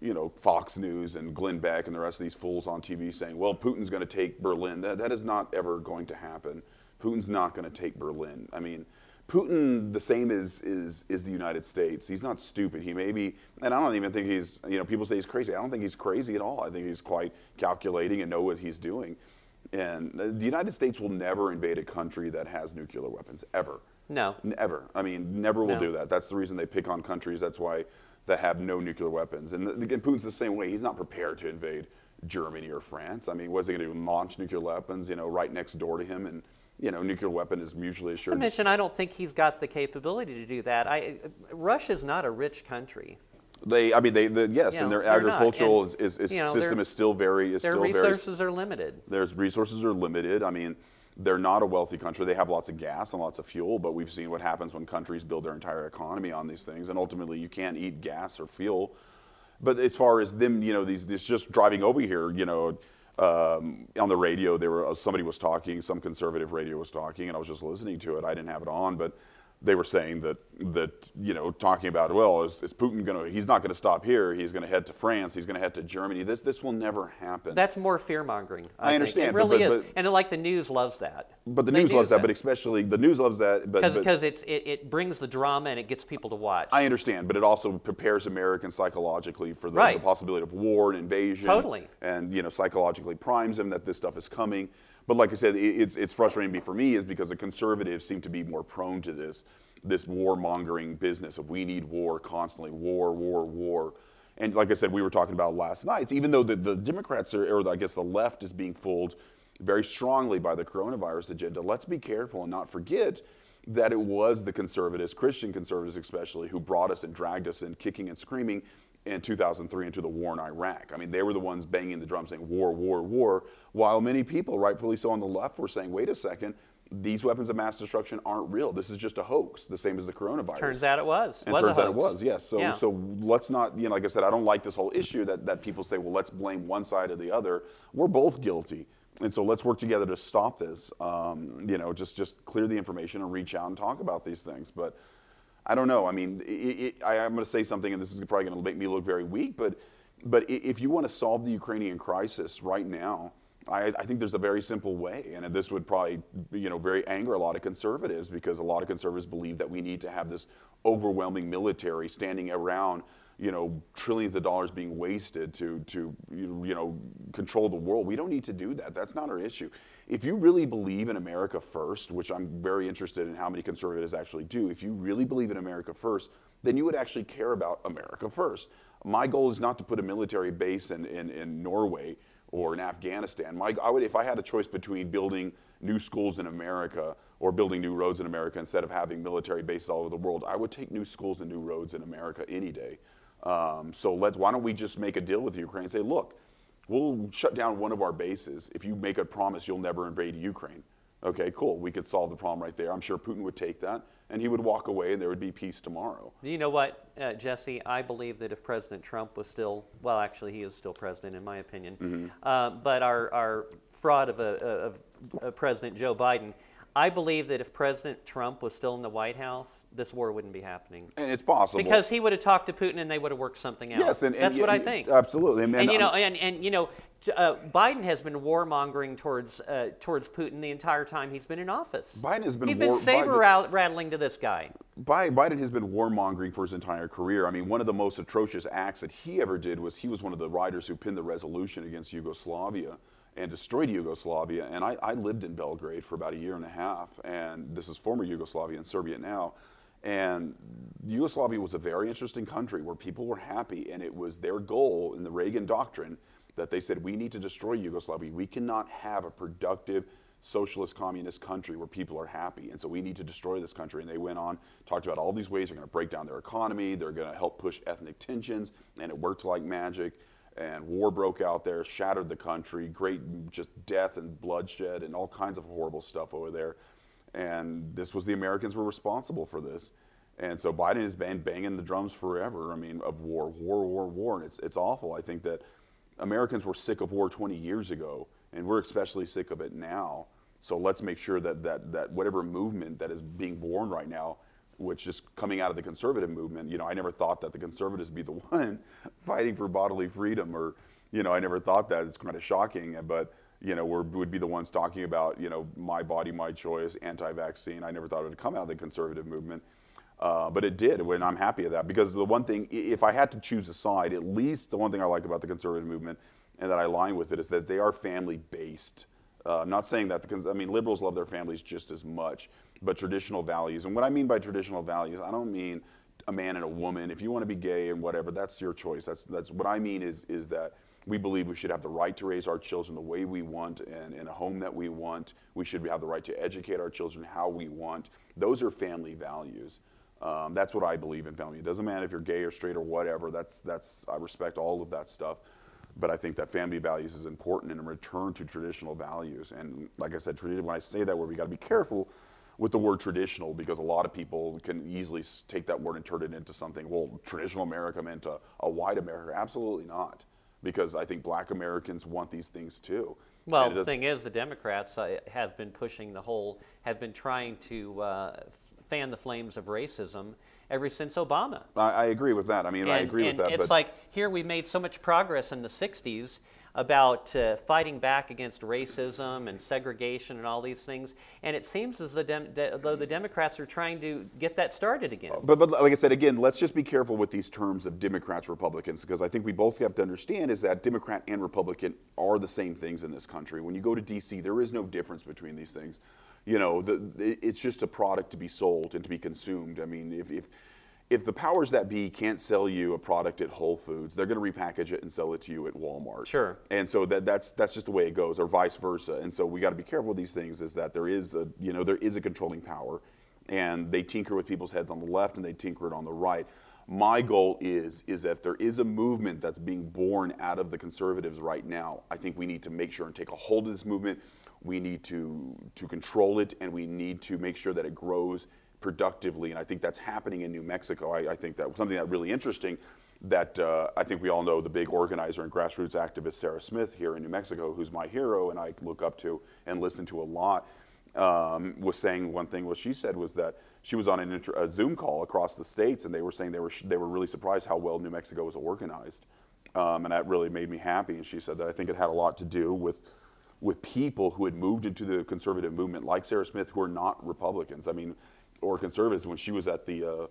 you know, Fox News and Glenn Beck and the rest of these fools on TV saying, well, Putin's going to take Berlin. That, that is not ever going to happen. Putin's not going to take Berlin. I mean, Putin, the same as is, is the United States. He's not stupid. He may be, and I don't even think he's, you know, people say he's crazy. I don't think he's crazy at all. I think he's quite calculating and know what he's doing. And the United States will never invade a country that has nuclear weapons, ever. No. Never. I mean, never will No. do that. That's the reason they pick on countries. That's why that have no nuclear weapons. And the- again, Putin's the same way. He's not prepared to invade Germany or France. I mean, what's he going to do? Launch nuclear weapons, you know, right next door to him? And, you know, nuclear weapon is mutually assured. To mention, I don't think he's got the capability to do that. I, Russia's not a rich country. They, I mean, they, the, yes, Yeah, and their they're not. agricultural And, is, is, you know, system is still very, is Their still very resources are limited. Their resources are limited. I mean, they're not a wealthy country. They have lots of gas and lots of fuel, but we've seen what happens when countries build their entire economy on these things, and ultimately you can't eat gas or fuel. But as far as them, you know, these, these just driving over here, you know, um, on the radio, there were somebody was talking, some conservative radio was talking, and I was just listening to it. I didn't have it on, but they were saying that that you know talking about well is, is Putin going to he's not going to stop here he's going to head to France he's going to head to Germany this this will never happen That's more fear mongering. I think. understand, It really but- is. but- and like the news loves that. But the They news loves that, that. but especially the news loves that. Because it, it brings the drama and it gets people to watch. I understand, but it also prepares Americans psychologically for the, Right. the possibility of war and invasion. Totally. And you know, psychologically primes them that this stuff is coming. But like I said, it's it's frustrating for me is because the conservatives seem to be more prone to this this warmongering business of we need war constantly, war, war, war. And like I said, we were talking about last night. Even though the, the Democrats are, or I guess the left is being fooled very strongly by the coronavirus agenda, let's be careful and not forget that it was the conservatives, Christian conservatives especially, who brought us and dragged us in kicking and screaming in 2003 into the war in Iraq. I mean, they were the ones banging the drum saying war, war, war, while many people, rightfully so on the left, were saying, wait a second, these weapons of mass destruction aren't real. This is just a hoax, the same as the coronavirus. Turns out it was. And was turns out it was, yes. So, Yeah. so let's not, you know, like I said, I don't like this whole issue that, that people say, well, let's blame one side or the other. We're both guilty. And so let's work together to stop this. Um, you know, just, just clear the information and reach out and talk about these things. But I don't know. I mean, it, it, I, I'm going to say something, and this is probably going to make me look very weak, but, but if you want to solve the Ukrainian crisis right now, I, I think there's a very simple way, and this would probably, you know, very anger a lot of conservatives because a lot of conservatives believe that we need to have this overwhelming military standing around, you know, trillions of dollars being wasted to, to you know, control the world. We don't need to do that. That's not our issue. If you really believe in America first, which I'm very interested in how many conservatives actually do, if you really believe in America first, then you would actually care about America first. My goal is not to put a military base in, in, in Norway or in Afghanistan. My, I would, if I had a choice between building new schools in America or building new roads in America instead of having military bases all over the world, I would take new schools and new roads in America any day. Um, so let's, why don't we just make a deal with Ukraine and say, look, we'll shut down one of our bases if you make a promise you'll never invade Ukraine. Okay, cool. We could solve the problem right there. I'm sure Putin would take that and he would walk away and there would be peace tomorrow. You know what, uh, Jesse? I believe that if President Trump was still, well, actually, he is still president, in my opinion. Mm-hmm. Uh, but our, our fraud of, a, of uh, President Joe Biden, I believe that if President Trump was still in the White House, this war wouldn't be happening. And it's possible. Because he would have talked to Putin and they would have worked something out. Yes, and- and- that's what I think. absolutely. And- you know, and, and you know, uh, Biden has been warmongering towards uh, towards Putin the entire time he's been in office. Biden has been He's been saber Biden- rattling to this guy. Biden has been warmongering for his entire career. I mean, one of the most atrocious acts that he ever did was he was one of the writers who pinned the resolution against Yugoslavia and destroyed Yugoslavia. And I, I lived in Belgrade for about a year and a half, and this is former Yugoslavia and Serbia now. And Yugoslavia was a very interesting country where people were happy, and it was their goal in the Reagan doctrine that they said, we need to destroy Yugoslavia. We cannot have a productive, socialist communist country where people are happy. And so we need to destroy this country. And they went on, talked about all these ways they're going to break down their economy, they're going to help push ethnic tensions, and it worked like magic. And war broke out there, shattered the country, great just death and bloodshed and all kinds of horrible stuff over there. And this was the Americans were responsible for this. And so Biden has been banging the drums forever. I mean, of war, war, war, war, and it's it's awful. I think that Americans were sick of war 20 years ago, and we're especially sick of it now. So let's make sure that that that whatever movement that is being born right now, which is coming out of the conservative movement, you know, I never thought that the conservatives would be the one fighting for bodily freedom, or you know, I never thought that. It's kind of shocking, but you know, we would be the ones talking about, you know, my body, my choice, anti-vaccine. I never thought it would come out of the conservative movement. Uh, but it did, and I'm happy of that because the one thing, if I had to choose a side, at least the one thing I like about the conservative movement and that I align with it is that they are family based. Uh, I'm not saying that, the, I mean, liberals love their families just as much, but traditional values, and what I mean by traditional values, I don't mean a man and a woman. If you want to be gay and whatever, that's your choice. That's, that's what I mean is, is that we believe we should have the right to raise our children the way we want and in a home that we want. We should have the right to educate our children how we want. Those are family values. Um, that's what I believe in family. It doesn't matter if you're gay or straight or whatever. That's that's I respect all of that stuff, but I think that family values is important in a return to traditional values. And like I said, when I say that word, we got to be careful with the word traditional because a lot of people can easily take that word and turn it into something. Well, traditional America meant a, a white America. Absolutely not, because I think Black Americans want these things too. Well, the thing is, the Democrats uh, have been pushing the whole, have been trying to uh, fan the flames of racism ever since Obama. I, I agree with that. I mean, I agree and with that. It's like here we made so much progress in the 60s about uh, fighting back against racism and segregation and all these things, and it seems as though, the Democrats are trying to get that started again. But, but like I said, again, let's just be careful with these terms of Democrats, Republicans, because I think we both have to understand is that Democrat and Republican are the same things in this country. When you go to D.C., there is no difference between these things. You know, the, it's just a product to be sold and to be consumed. I mean, if, if if the powers that be can't sell you a product at Whole Foods, they're going to repackage it and sell it to you at Walmart. Sure. And so that, that's that's just the way it goes, or vice versa. And so we got to be careful with these things. Is that there is a you know there is a controlling power, and they tinker with people's heads on the left and they tinker it on the right. My goal is is that if there is a movement that's being born out of the conservatives right now, I think we need to make sure and take a hold of this movement. We need to to control it, and we need to make sure that it grows productively. And I think that's happening in New Mexico. I, I think that was something that really interesting that uh, I think we all know the big organizer and grassroots activist Sarah Smith here in New Mexico, who's my hero and I look up to and listen to a lot, um, was saying one thing. What she said was that she was on inter- a Zoom call across the states, and they were saying they were sh- they were really surprised how well New Mexico was organized, um, and that really made me happy. And she said that I think it had a lot to do with with people who had moved into the conservative movement, like Sarah Smith, who are not Republicans. I mean, or conservatives. When she was at the uh,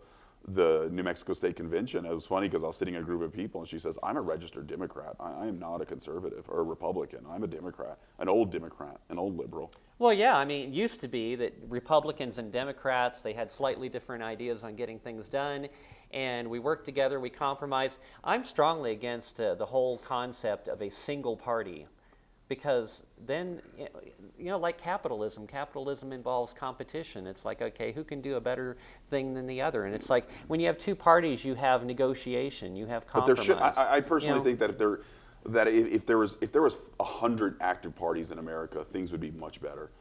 the New Mexico State Convention, it was funny because I was sitting in a group of people, and she says, "I'm a registered Democrat. I, I am not a conservative or a Republican. I'm a Democrat, an old Democrat, an old liberal." Well, yeah, I mean, it used to be that Republicans and Democrats, they had slightly different ideas on getting things done, and we worked together, we compromised. I'm strongly against uh, the whole concept of a single party because then, you know, like capitalism, capitalism involves competition. It's like, okay, who can do a better thing than the other? And it's like when you have two parties, you have negotiation, you have But there compromise. should. I, I personally you know? think that if there that if, if there was if there was hundred active parties in America, things would be much better.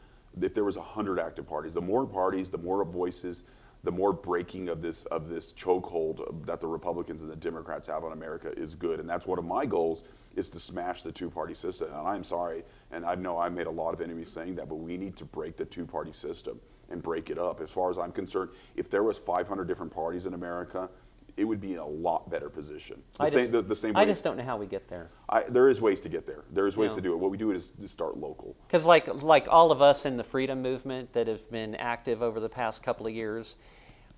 If there was hundred active parties, the more parties, the more voices, the more breaking of this of this chokehold that the Republicans and the Democrats have on America is good. And that's one of my goals is to smash the two-party system. And I'm sorry, and I know I made a lot of enemies saying that, but we need to break the two-party system and break it up. As far as I'm concerned, if there was 500 different parties in America, it would be in a lot better position. The I same, just, the, the same I just don't know how we get there. I, there is ways to get there. There is ways Yeah. to do it. What we do is to start local. Because like like all of us in the freedom movement that have been active over the past couple of years,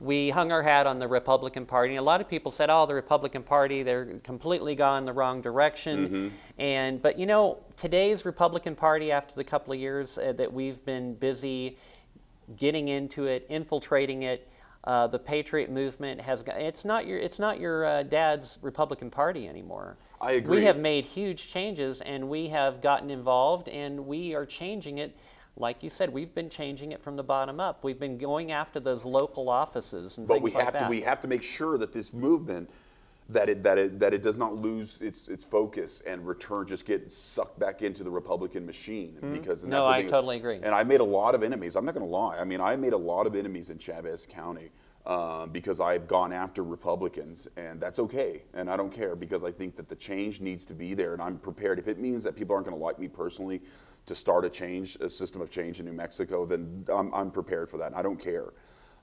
we hung our hat on the Republican Party. And a lot of people said, "Oh, the Republican Party, they're completely gone the wrong direction." And but you know, today's Republican Party, after the couple of years uh, that we've been busy getting into it, infiltrating it. Uh, the Patriot movement has got, it's not your it's not your uh, dad's Republican Party anymore. I agree. We have made huge changes and we have gotten involved and we are changing it like you said, we've been changing it from the bottom up. We've been going after those local offices and But we like have that. to we have to make sure that this movement that it that it that it does not lose its its focus and return just get sucked back into the Republican machine because Mm-hmm. No, that's I is- totally agree. And I made a lot of enemies. I'm not going to lie. I mean, I made a lot of enemies in Chaves County. Um, because I've gone after Republicans, and that's okay, and I don't care because I think that the change needs to be there, and I'm prepared. If it means that people aren't going to like me personally to start a change, a system of change in New Mexico, then I'm, I'm prepared for that. I don't care.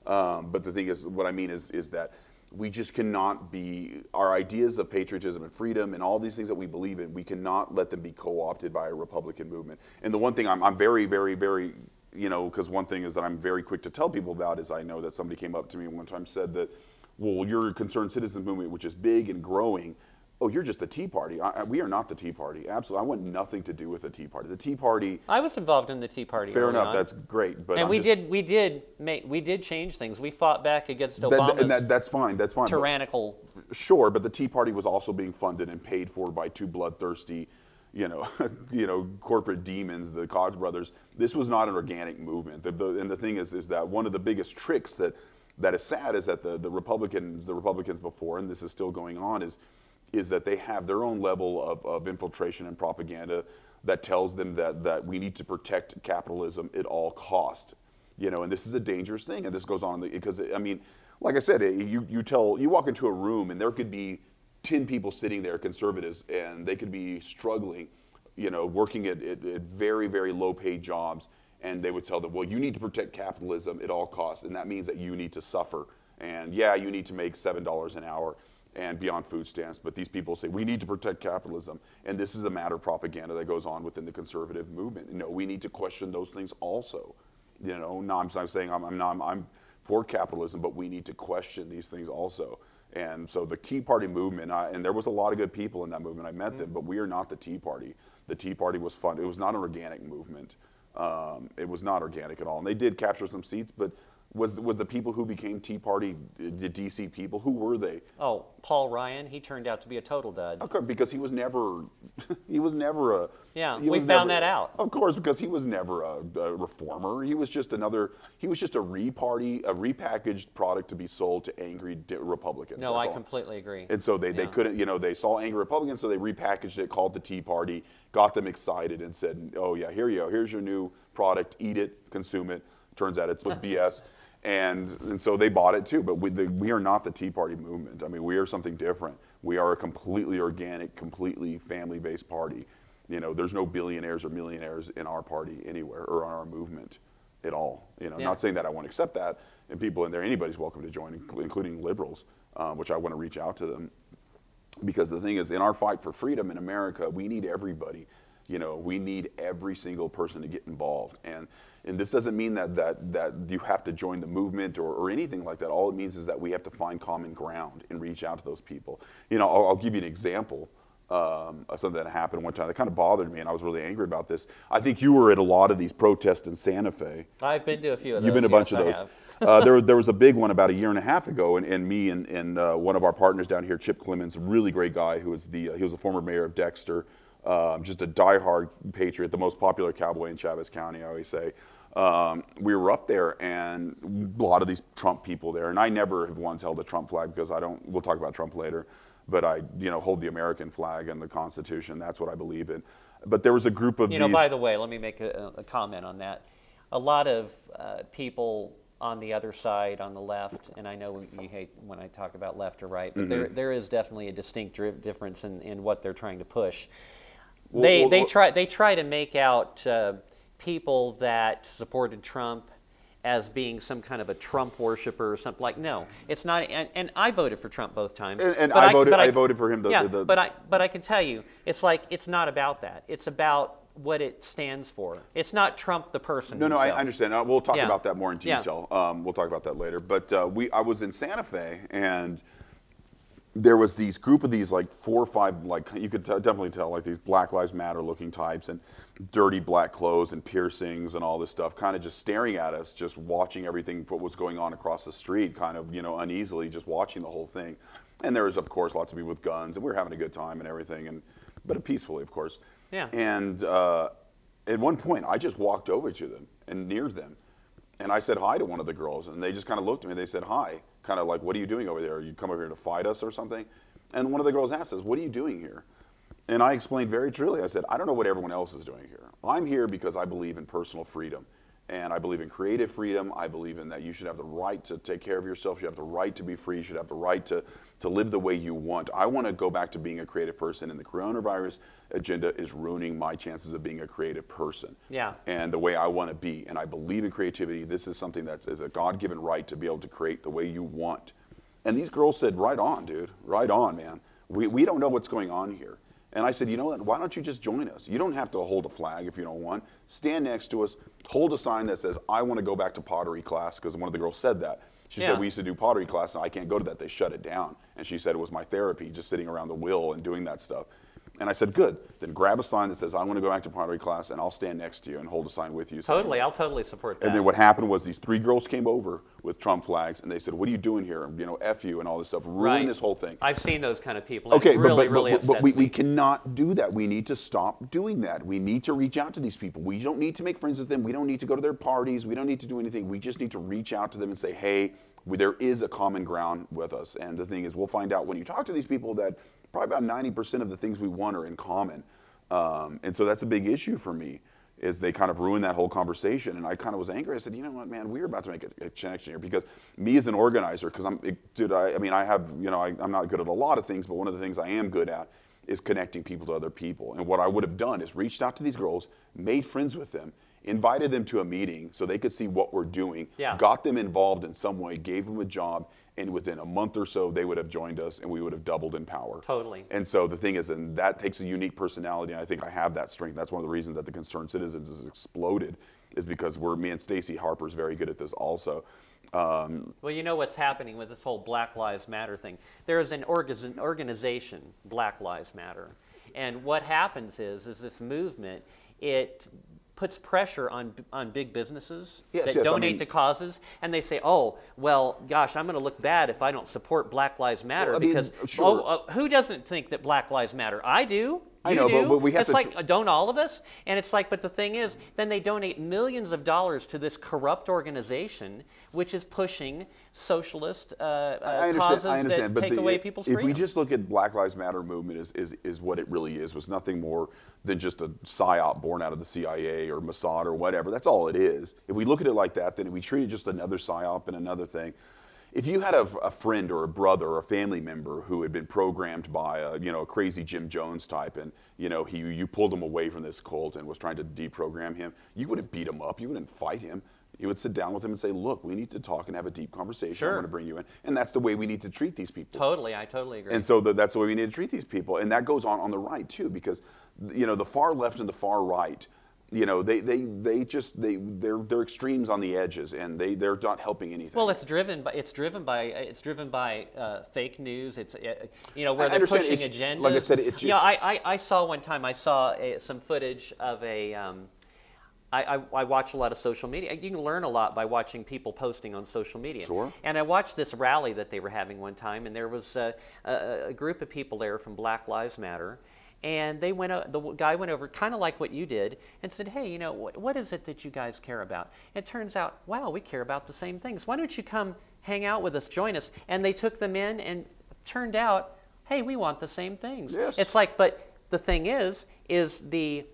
Um, but the thing is, what I mean is, is that we just cannot be our ideas of patriotism and freedom and all these things that we believe in. We cannot let them be co-opted by a Republican movement. And the one thing I'm, I'm very, very, very, you know, because one thing is that I'm very quick to tell people about is I know that somebody came up to me one time said that, well, your concerned citizen movement, which is big and growing. Oh, you're just the Tea Party. I, I- we are not the Tea Party. Absolutely, I want nothing to do with the Tea Party. The Tea Party. I was involved in the Tea Party. Fair enough. on. That's great. But and I'm we just- did we did make we did change things. We fought back against that- and that, that's fine. That's fine. but- tyrannical. Sure, but the Tea Party was also being funded and paid for by two bloodthirsty, you know, you know, corporate demons, the Koch brothers. This was not an organic movement. The, the, and the thing is, is that one of the biggest tricks that that is sad is that the, the Republicans, the Republicans before, and this is still going on, is is that they have their own level of, of infiltration and propaganda that tells them that that we need to protect capitalism at all cost you know and this is a dangerous thing and this goes on because i mean like i said eh, you, you tell you walk into a room and there could be 10 people sitting there conservatives and they could be struggling you know working at, at, at very very low paid jobs and they would tell them well you need to protect capitalism at all costs and that means that you need to suffer and yeah you need to make $7 an hour and beyond food stamps. But these people say we need to protect capitalism, and this is a matter of propaganda that goes on within the conservative movement. You know, we need to question those things also. You know, no, I'm, I'm saying I'm, I'm, not, I'm, for capitalism, but we need to question these things also. And so the Tea Party movement, I, and there was a lot of good people in that movement. I met them, but we are not the Tea Party. The Tea Party was fun. It was not an organic movement. Um, it was not organic at all. And they did capture some seats, but was was the people who became Tea Party the DC people? Who were they? Oh, Paul Ryan, he turned out to be a total dud. Okay, because he was never, he was never a. Yeah, we found never- that out. Of course, because he was never a, a reformer. He was just another. He was just a re-party, a repackaged product to be sold to angry Republicans. No, that's I all. completely agree. And so they, they couldn't, you know, they saw angry Republicans, so they repackaged it, called it the Tea Party, got them excited, and said, "Oh yeah, here you go. Here's your new product. Eat it, consume it." Turns out it's was BS. And, and so they bought it too, but we, the, we are not the Tea Party movement. I mean, we are something different. We are a completely organic, completely family-based party. You know, there's no billionaires or millionaires in our party anywhere or on our movement at all. You know, Yeah. not saying that I won't accept that, and people in there, anybody's welcome to join, including liberals, um, which I want to reach out to them because the thing is in our fight for freedom in america we need everybody you know we need every single person to get involved. And and this doesn't mean that that that you have to join the movement or, or anything like that. All it means is that we have to find common ground and reach out to those people. You know i'll, I'll give you an example um, of something that happened one time that kind of bothered me and i was really angry about this. I think you were at a lot of these protests in santa fe. I've been to a few of those. You've been to a bunch yes, of those. uh, there, there was a big one about a year and a half ago, and, and me and, and uh, one of our partners down here, Chip Clemens, really great guy who was the uh, he was a former mayor of Dexter, um, just a diehard patriot, the most popular cowboy in Chaves County, I always say. Um, we were up there, and a lot of these Trump people there, and I never have once held a Trump flag because I don't. We'll talk about Trump later, but I, you know, hold the American flag and the Constitution. That's what I believe in. But there was a group of You these. know, by the way, let me make a, a comment on that. A lot of uh, people on the other side, on the left, and I know you hate when I talk about left or right, but Mm-hmm. there, there is definitely a distinct difference in, in what they're trying to push. Well, they, well, they, try, they try to make out uh, people that supported Trump as being some kind of a Trump worshiper or something like no it's not and, and I voted for Trump both times And- and but I voted- but I voted for him the- yeah the- but I but I can tell you it's like it's not about that it's about what it stands for it's not Trump the person No, no, I himself. understand. Uh, We'll talk Yeah. about that more in Yeah. detail. Um, we'll talk about that later. But uh, we, I was in Santa Fe, and there was these group of these like four or five, like you could t- definitely tell, like these Black Lives Matter looking types, and dirty black clothes and piercings and all this stuff, kind of just staring at us, just watching everything what was going on across the street, kind of you know uneasily, just watching the whole thing. And there was, of course, lots of people with guns, and we were having a good time and everything, and but peacefully, of course. Yeah. And uh, at one point, I just walked over to them and near them, and I said hi to one of the girls, and they just kind of looked at me. They said hi, kind of like, "What are you doing over there? You come over here to fight us or something?" And one of the girls asked us, "What are you doing here?" And I explained very truly. I said, "I don't know what everyone else is doing here. I'm here because I believe in personal freedom." And I believe in creative freedom. I believe in that you should have the right to take care of yourself. You have the right to be free. You should have the right to, to live the way you want. I want to go back to being a creative person, and the coronavirus agenda is ruining my chances of being a creative person. Yeah. And the way I want to be. And I believe in creativity. This is something that's is a God given right to be able to create the way you want. And these girls said, Right on, dude. Right on, man. We, we don't know what's going on here. And I said, you know what? Why don't you just join us? You don't have to hold a flag if you don't want. Stand next to us, hold a sign that says, I want to go back to pottery class, because one of the girls said that. She Yeah. said, We used to do pottery class, and I can't go to that. They shut it down. And she said it was my therapy, just sitting around the wheel and doing that stuff. And I said, Good. Then grab a sign that says, I want to go back to pottery class, and I'll stand next to you and hold a sign with you. Totally, I'll totally support that. and then what happened was these three girls came over with Trump flags, and they said, "What are you doing here? You know, f you and all this stuff, ruin right. this whole thing." I've seen those kind of people. Okay, it really, but, but, really but, but we, we cannot do that. We need to stop doing that. We need to reach out to these people. We don't need to make friends with them. We don't need to go to their parties. We don't need to do anything. We just need to reach out to them and say, hey, there is a common ground with us. And the thing is, we'll find out when you talk to these people that probably about 90% of the things we want are in common. Um, and so that's a big issue for me. Is they kind of ruined that whole conversation, and I kind of was angry. I said, "You know what, man? We're about to make a, a connection here because me as an organizer, because I'm, dude, I, I mean, I have, you know, I, I'm not good at a lot of things, but one of the things I am good at is connecting people to other people. And what I would have done is reached out to these girls, made friends with them, invited them to a meeting so they could see what we're doing, Yeah. got them involved in some way, gave them a job, and within a month or so, they would have joined us and we would have doubled in power. Totally. And so the thing is, and that takes a unique personality, and I think I have that strength. That's one of the reasons that the Concerned Citizens has exploded, is because we're me and Stacey Harper's very good at this also. Um, Well, you know what's happening with this whole Black Lives Matter thing. There is an org- organization, Black Lives Matter, and what happens is, is this movement, it puts pressure on on big businesses Yes, that yes, I donate mean- to causes, and they say, "Oh, well, gosh, I'm going to look bad if I don't support Black Lives Matter Well, I mean, because sure. oh, uh, who doesn't think that Black Lives Matter? I do." I You know, do. but we have it's to like uh, don't all of us? And it's like, but the thing is, then they donate millions of dollars to this corrupt organization, which is pushing socialist uh, uh, causes that take the, away people's if freedom. we just look at Black Lives Matter movement is, is, is what it really is, was nothing more than just a psyop born out of the CIA or Mossad or whatever. That's all it is. If we look at it like that, then we treat it just another psyop and another thing. If you had a, a friend or a brother or a family member who had been programmed by a you know a crazy Jim Jones type, and you know he you pulled him away from this cult and was trying to deprogram him, you wouldn't beat him up, you wouldn't fight him. You would sit down with him and say, "Look, we need to talk and have a deep conversation. Sure. I'm going to bring you in," and that's the way we need to treat these people. totally, I totally agree. And so the, that's the way we need to treat these people, and that goes on on the right too, because you know the far left and the far right, you know they they, they just they they're they're extremes on the edges, and they they're not helping anything. well, it's driven by it's driven by it's driven by uh, fake news. It's uh, you know where I they're pushing It's- agendas. like I said, it's you know just- I, I, I saw one time I saw a, some footage of a. Um, I, I, I watch a lot of social media. You can learn a lot by watching people posting on social media. Sure. And I watched this rally that they were having one time, and there was a, a, a group of people there from Black Lives Matter, and they went. The guy went over, kind of like what you did, and said, "Hey, you know, what, is it that you guys care about?" It turns out, wow, we care about the same things. Why don't you come hang out with us, join us? And they took them in, and turned out, hey, we want the same things. Yes. It's like, but the thing is, is the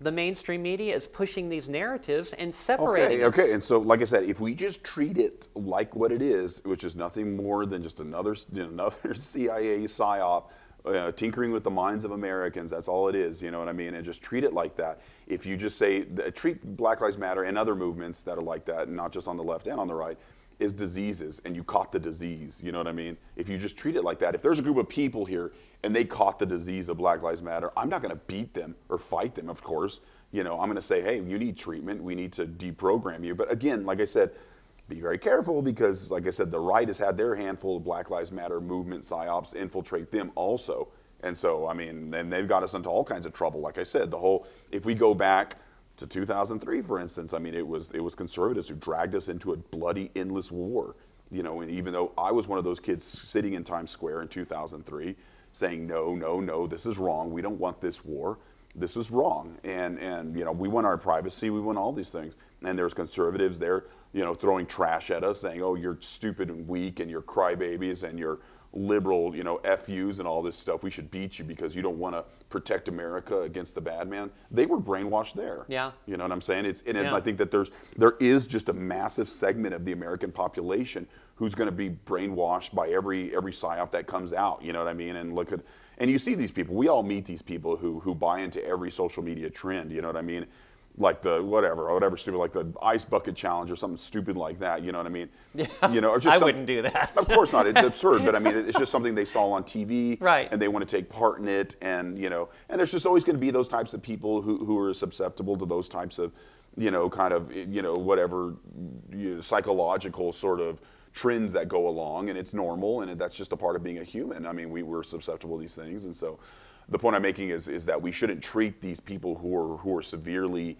the mainstream media is pushing these narratives and separating Okay, us. okay, and so like I said, if we just treat it like what it is, which is nothing more than just another you know, another CIA psyop. Uh, tinkering with the minds of Americans, that's all it is, you know what I mean? And just treat it like that. If you just say, treat Black Lives Matter and other movements that are like that, not just on the left and on the right, is diseases, and you caught the disease, you know what I mean? If you just treat it like that, if there's a group of people here and they caught the disease of Black Lives Matter, I'm not gonna beat them or fight them, of course. You know, I'm gonna say, hey, you need treatment, we need to deprogram you. But again, like I said, be very careful because, like I said, the right has had their handful of Black Lives Matter movement psyops infiltrate them also. And so, I mean, and they've got us into all kinds of trouble. Like I said, the whole, if we go back to 2003, for instance, I mean, it was, it was conservatives who dragged us into a bloody, endless war. You know, and even though I was one of those kids sitting in Times Square in 2003 saying, no, no, no, this is wrong, we don't want this war. This is wrong, and and you know we want our privacy, we want all these things, and there's conservatives there, you know, throwing trash at us, saying, oh, you're stupid and weak, and you're crybabies, and you're liberal, you know, FUs and all this stuff. We should beat you because you don't want to protect America against the bad man. They were brainwashed there. Yeah. You know what I'm saying? It's and Yeah. I think that there's there is just a massive segment of the American population who's going to be brainwashed by every every psyop that comes out. You know what I mean? And look at and you see these people. We all meet these people who who buy into every social media trend. You know what I mean? Like the whatever, or whatever stupid, like the ice bucket challenge or something stupid like that. You know what I mean? Yeah. You know, or just I some- wouldn't do that. of course not. It's absurd, but I mean, it's just something they saw on TV, Right. And they want to take part in it, and you know, and there's just always going to be those types of people who, who are susceptible to those types of, you know, kind of, you know, whatever, you know, psychological sort of trends that go along, and it's normal, and that's just a part of being a human. I mean, we we're susceptible to these things, and so, the point I'm making is is that we shouldn't treat these people who are who are severely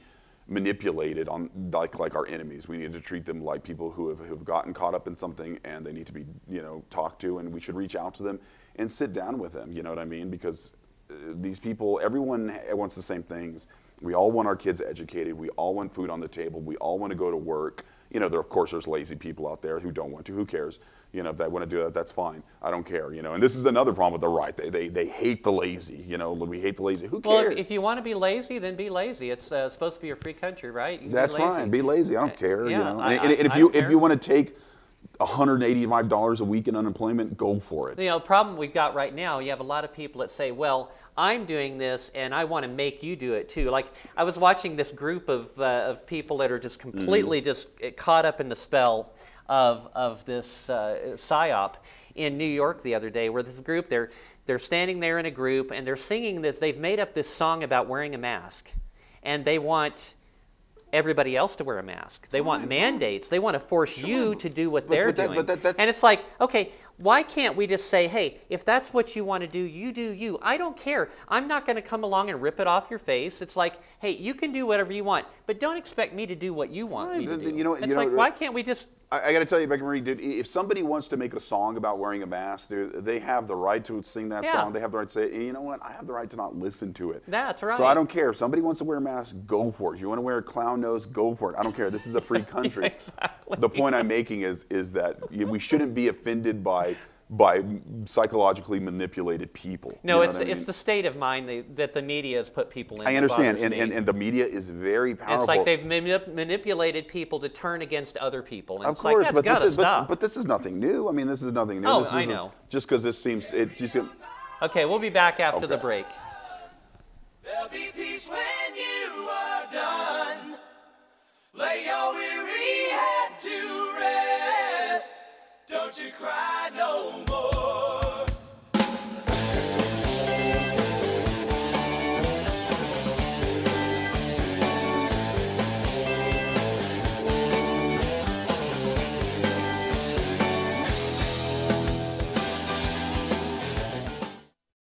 manipulated on like like our enemies. We need to treat them like people who have, who have gotten caught up in something and they need to be you know talked to, and we should reach out to them and sit down with them. You know what I mean? Because uh, these people, everyone wants the same things. We all want our kids educated. We all want food on the table. We all want to go to work. You know, there of course there's lazy people out there who don't want to. Who cares? You know, if they want to do that, that's fine. I don't care. You know, and this is another problem with the right. They they, they hate the lazy. You know, we hate the lazy. Who cares? Well, if, if you want to be lazy, then be lazy. It's uh, supposed to be a free country, right? Be That's lazy. fine. Be lazy. I don't care. yeah, you know, I- and, and- and if I- you if you want to take 185 dollars a week in unemployment, go for it. You know, the problem we've got right now, you have a lot of people that say, well, I'm doing this and I want to make you do it too. Like, I was watching this group of, uh, of people that are just completely just uh, caught up in the spell of, of this uh, PSYOP in New York the other day, where this group, they're, they're standing there in a group and they're singing this, they've made up this song about wearing a mask. And they want everybody else to wear a mask. They want mandates. They want to force you to do what But- they're but that- doing. that- and it's like, okay, why can't we just say, hey, if that's what you want to do, you do you. I don't care. I'm not going to come along and rip it off your face. It's like, hey, you can do whatever you want, but don't expect me to do what you want me to do. you know- it's you know, like, why can't we just I, I got to tell you, Becky Marie, dude, if somebody wants to make a song about wearing a mask, they're- have the right to sing that Yeah. song. They have the right to say, you know what? I have the right to not listen to it. That's right. So. I don't care. If somebody wants to wear a mask, go for it. If you want to wear a clown nose, go for it. I don't care. This is a free country. Exactly. The point I'm making is is that we shouldn't be offended by by psychologically manipulated people. No, You know it's what I it's the state of mind they, that the media has put people in. I understand, and, and, and the media is very powerful. it's like they've manip- manipulated people to turn against other people. And Of it's course, like, but, got to but, but, stop. but this is nothing new. I mean, this is nothing new. Oh, this I is know. Just because this seems, it just okay, we'll be back after the break. There'll be peace when you are done. Lay your weary head to rest. Don't you cry no more.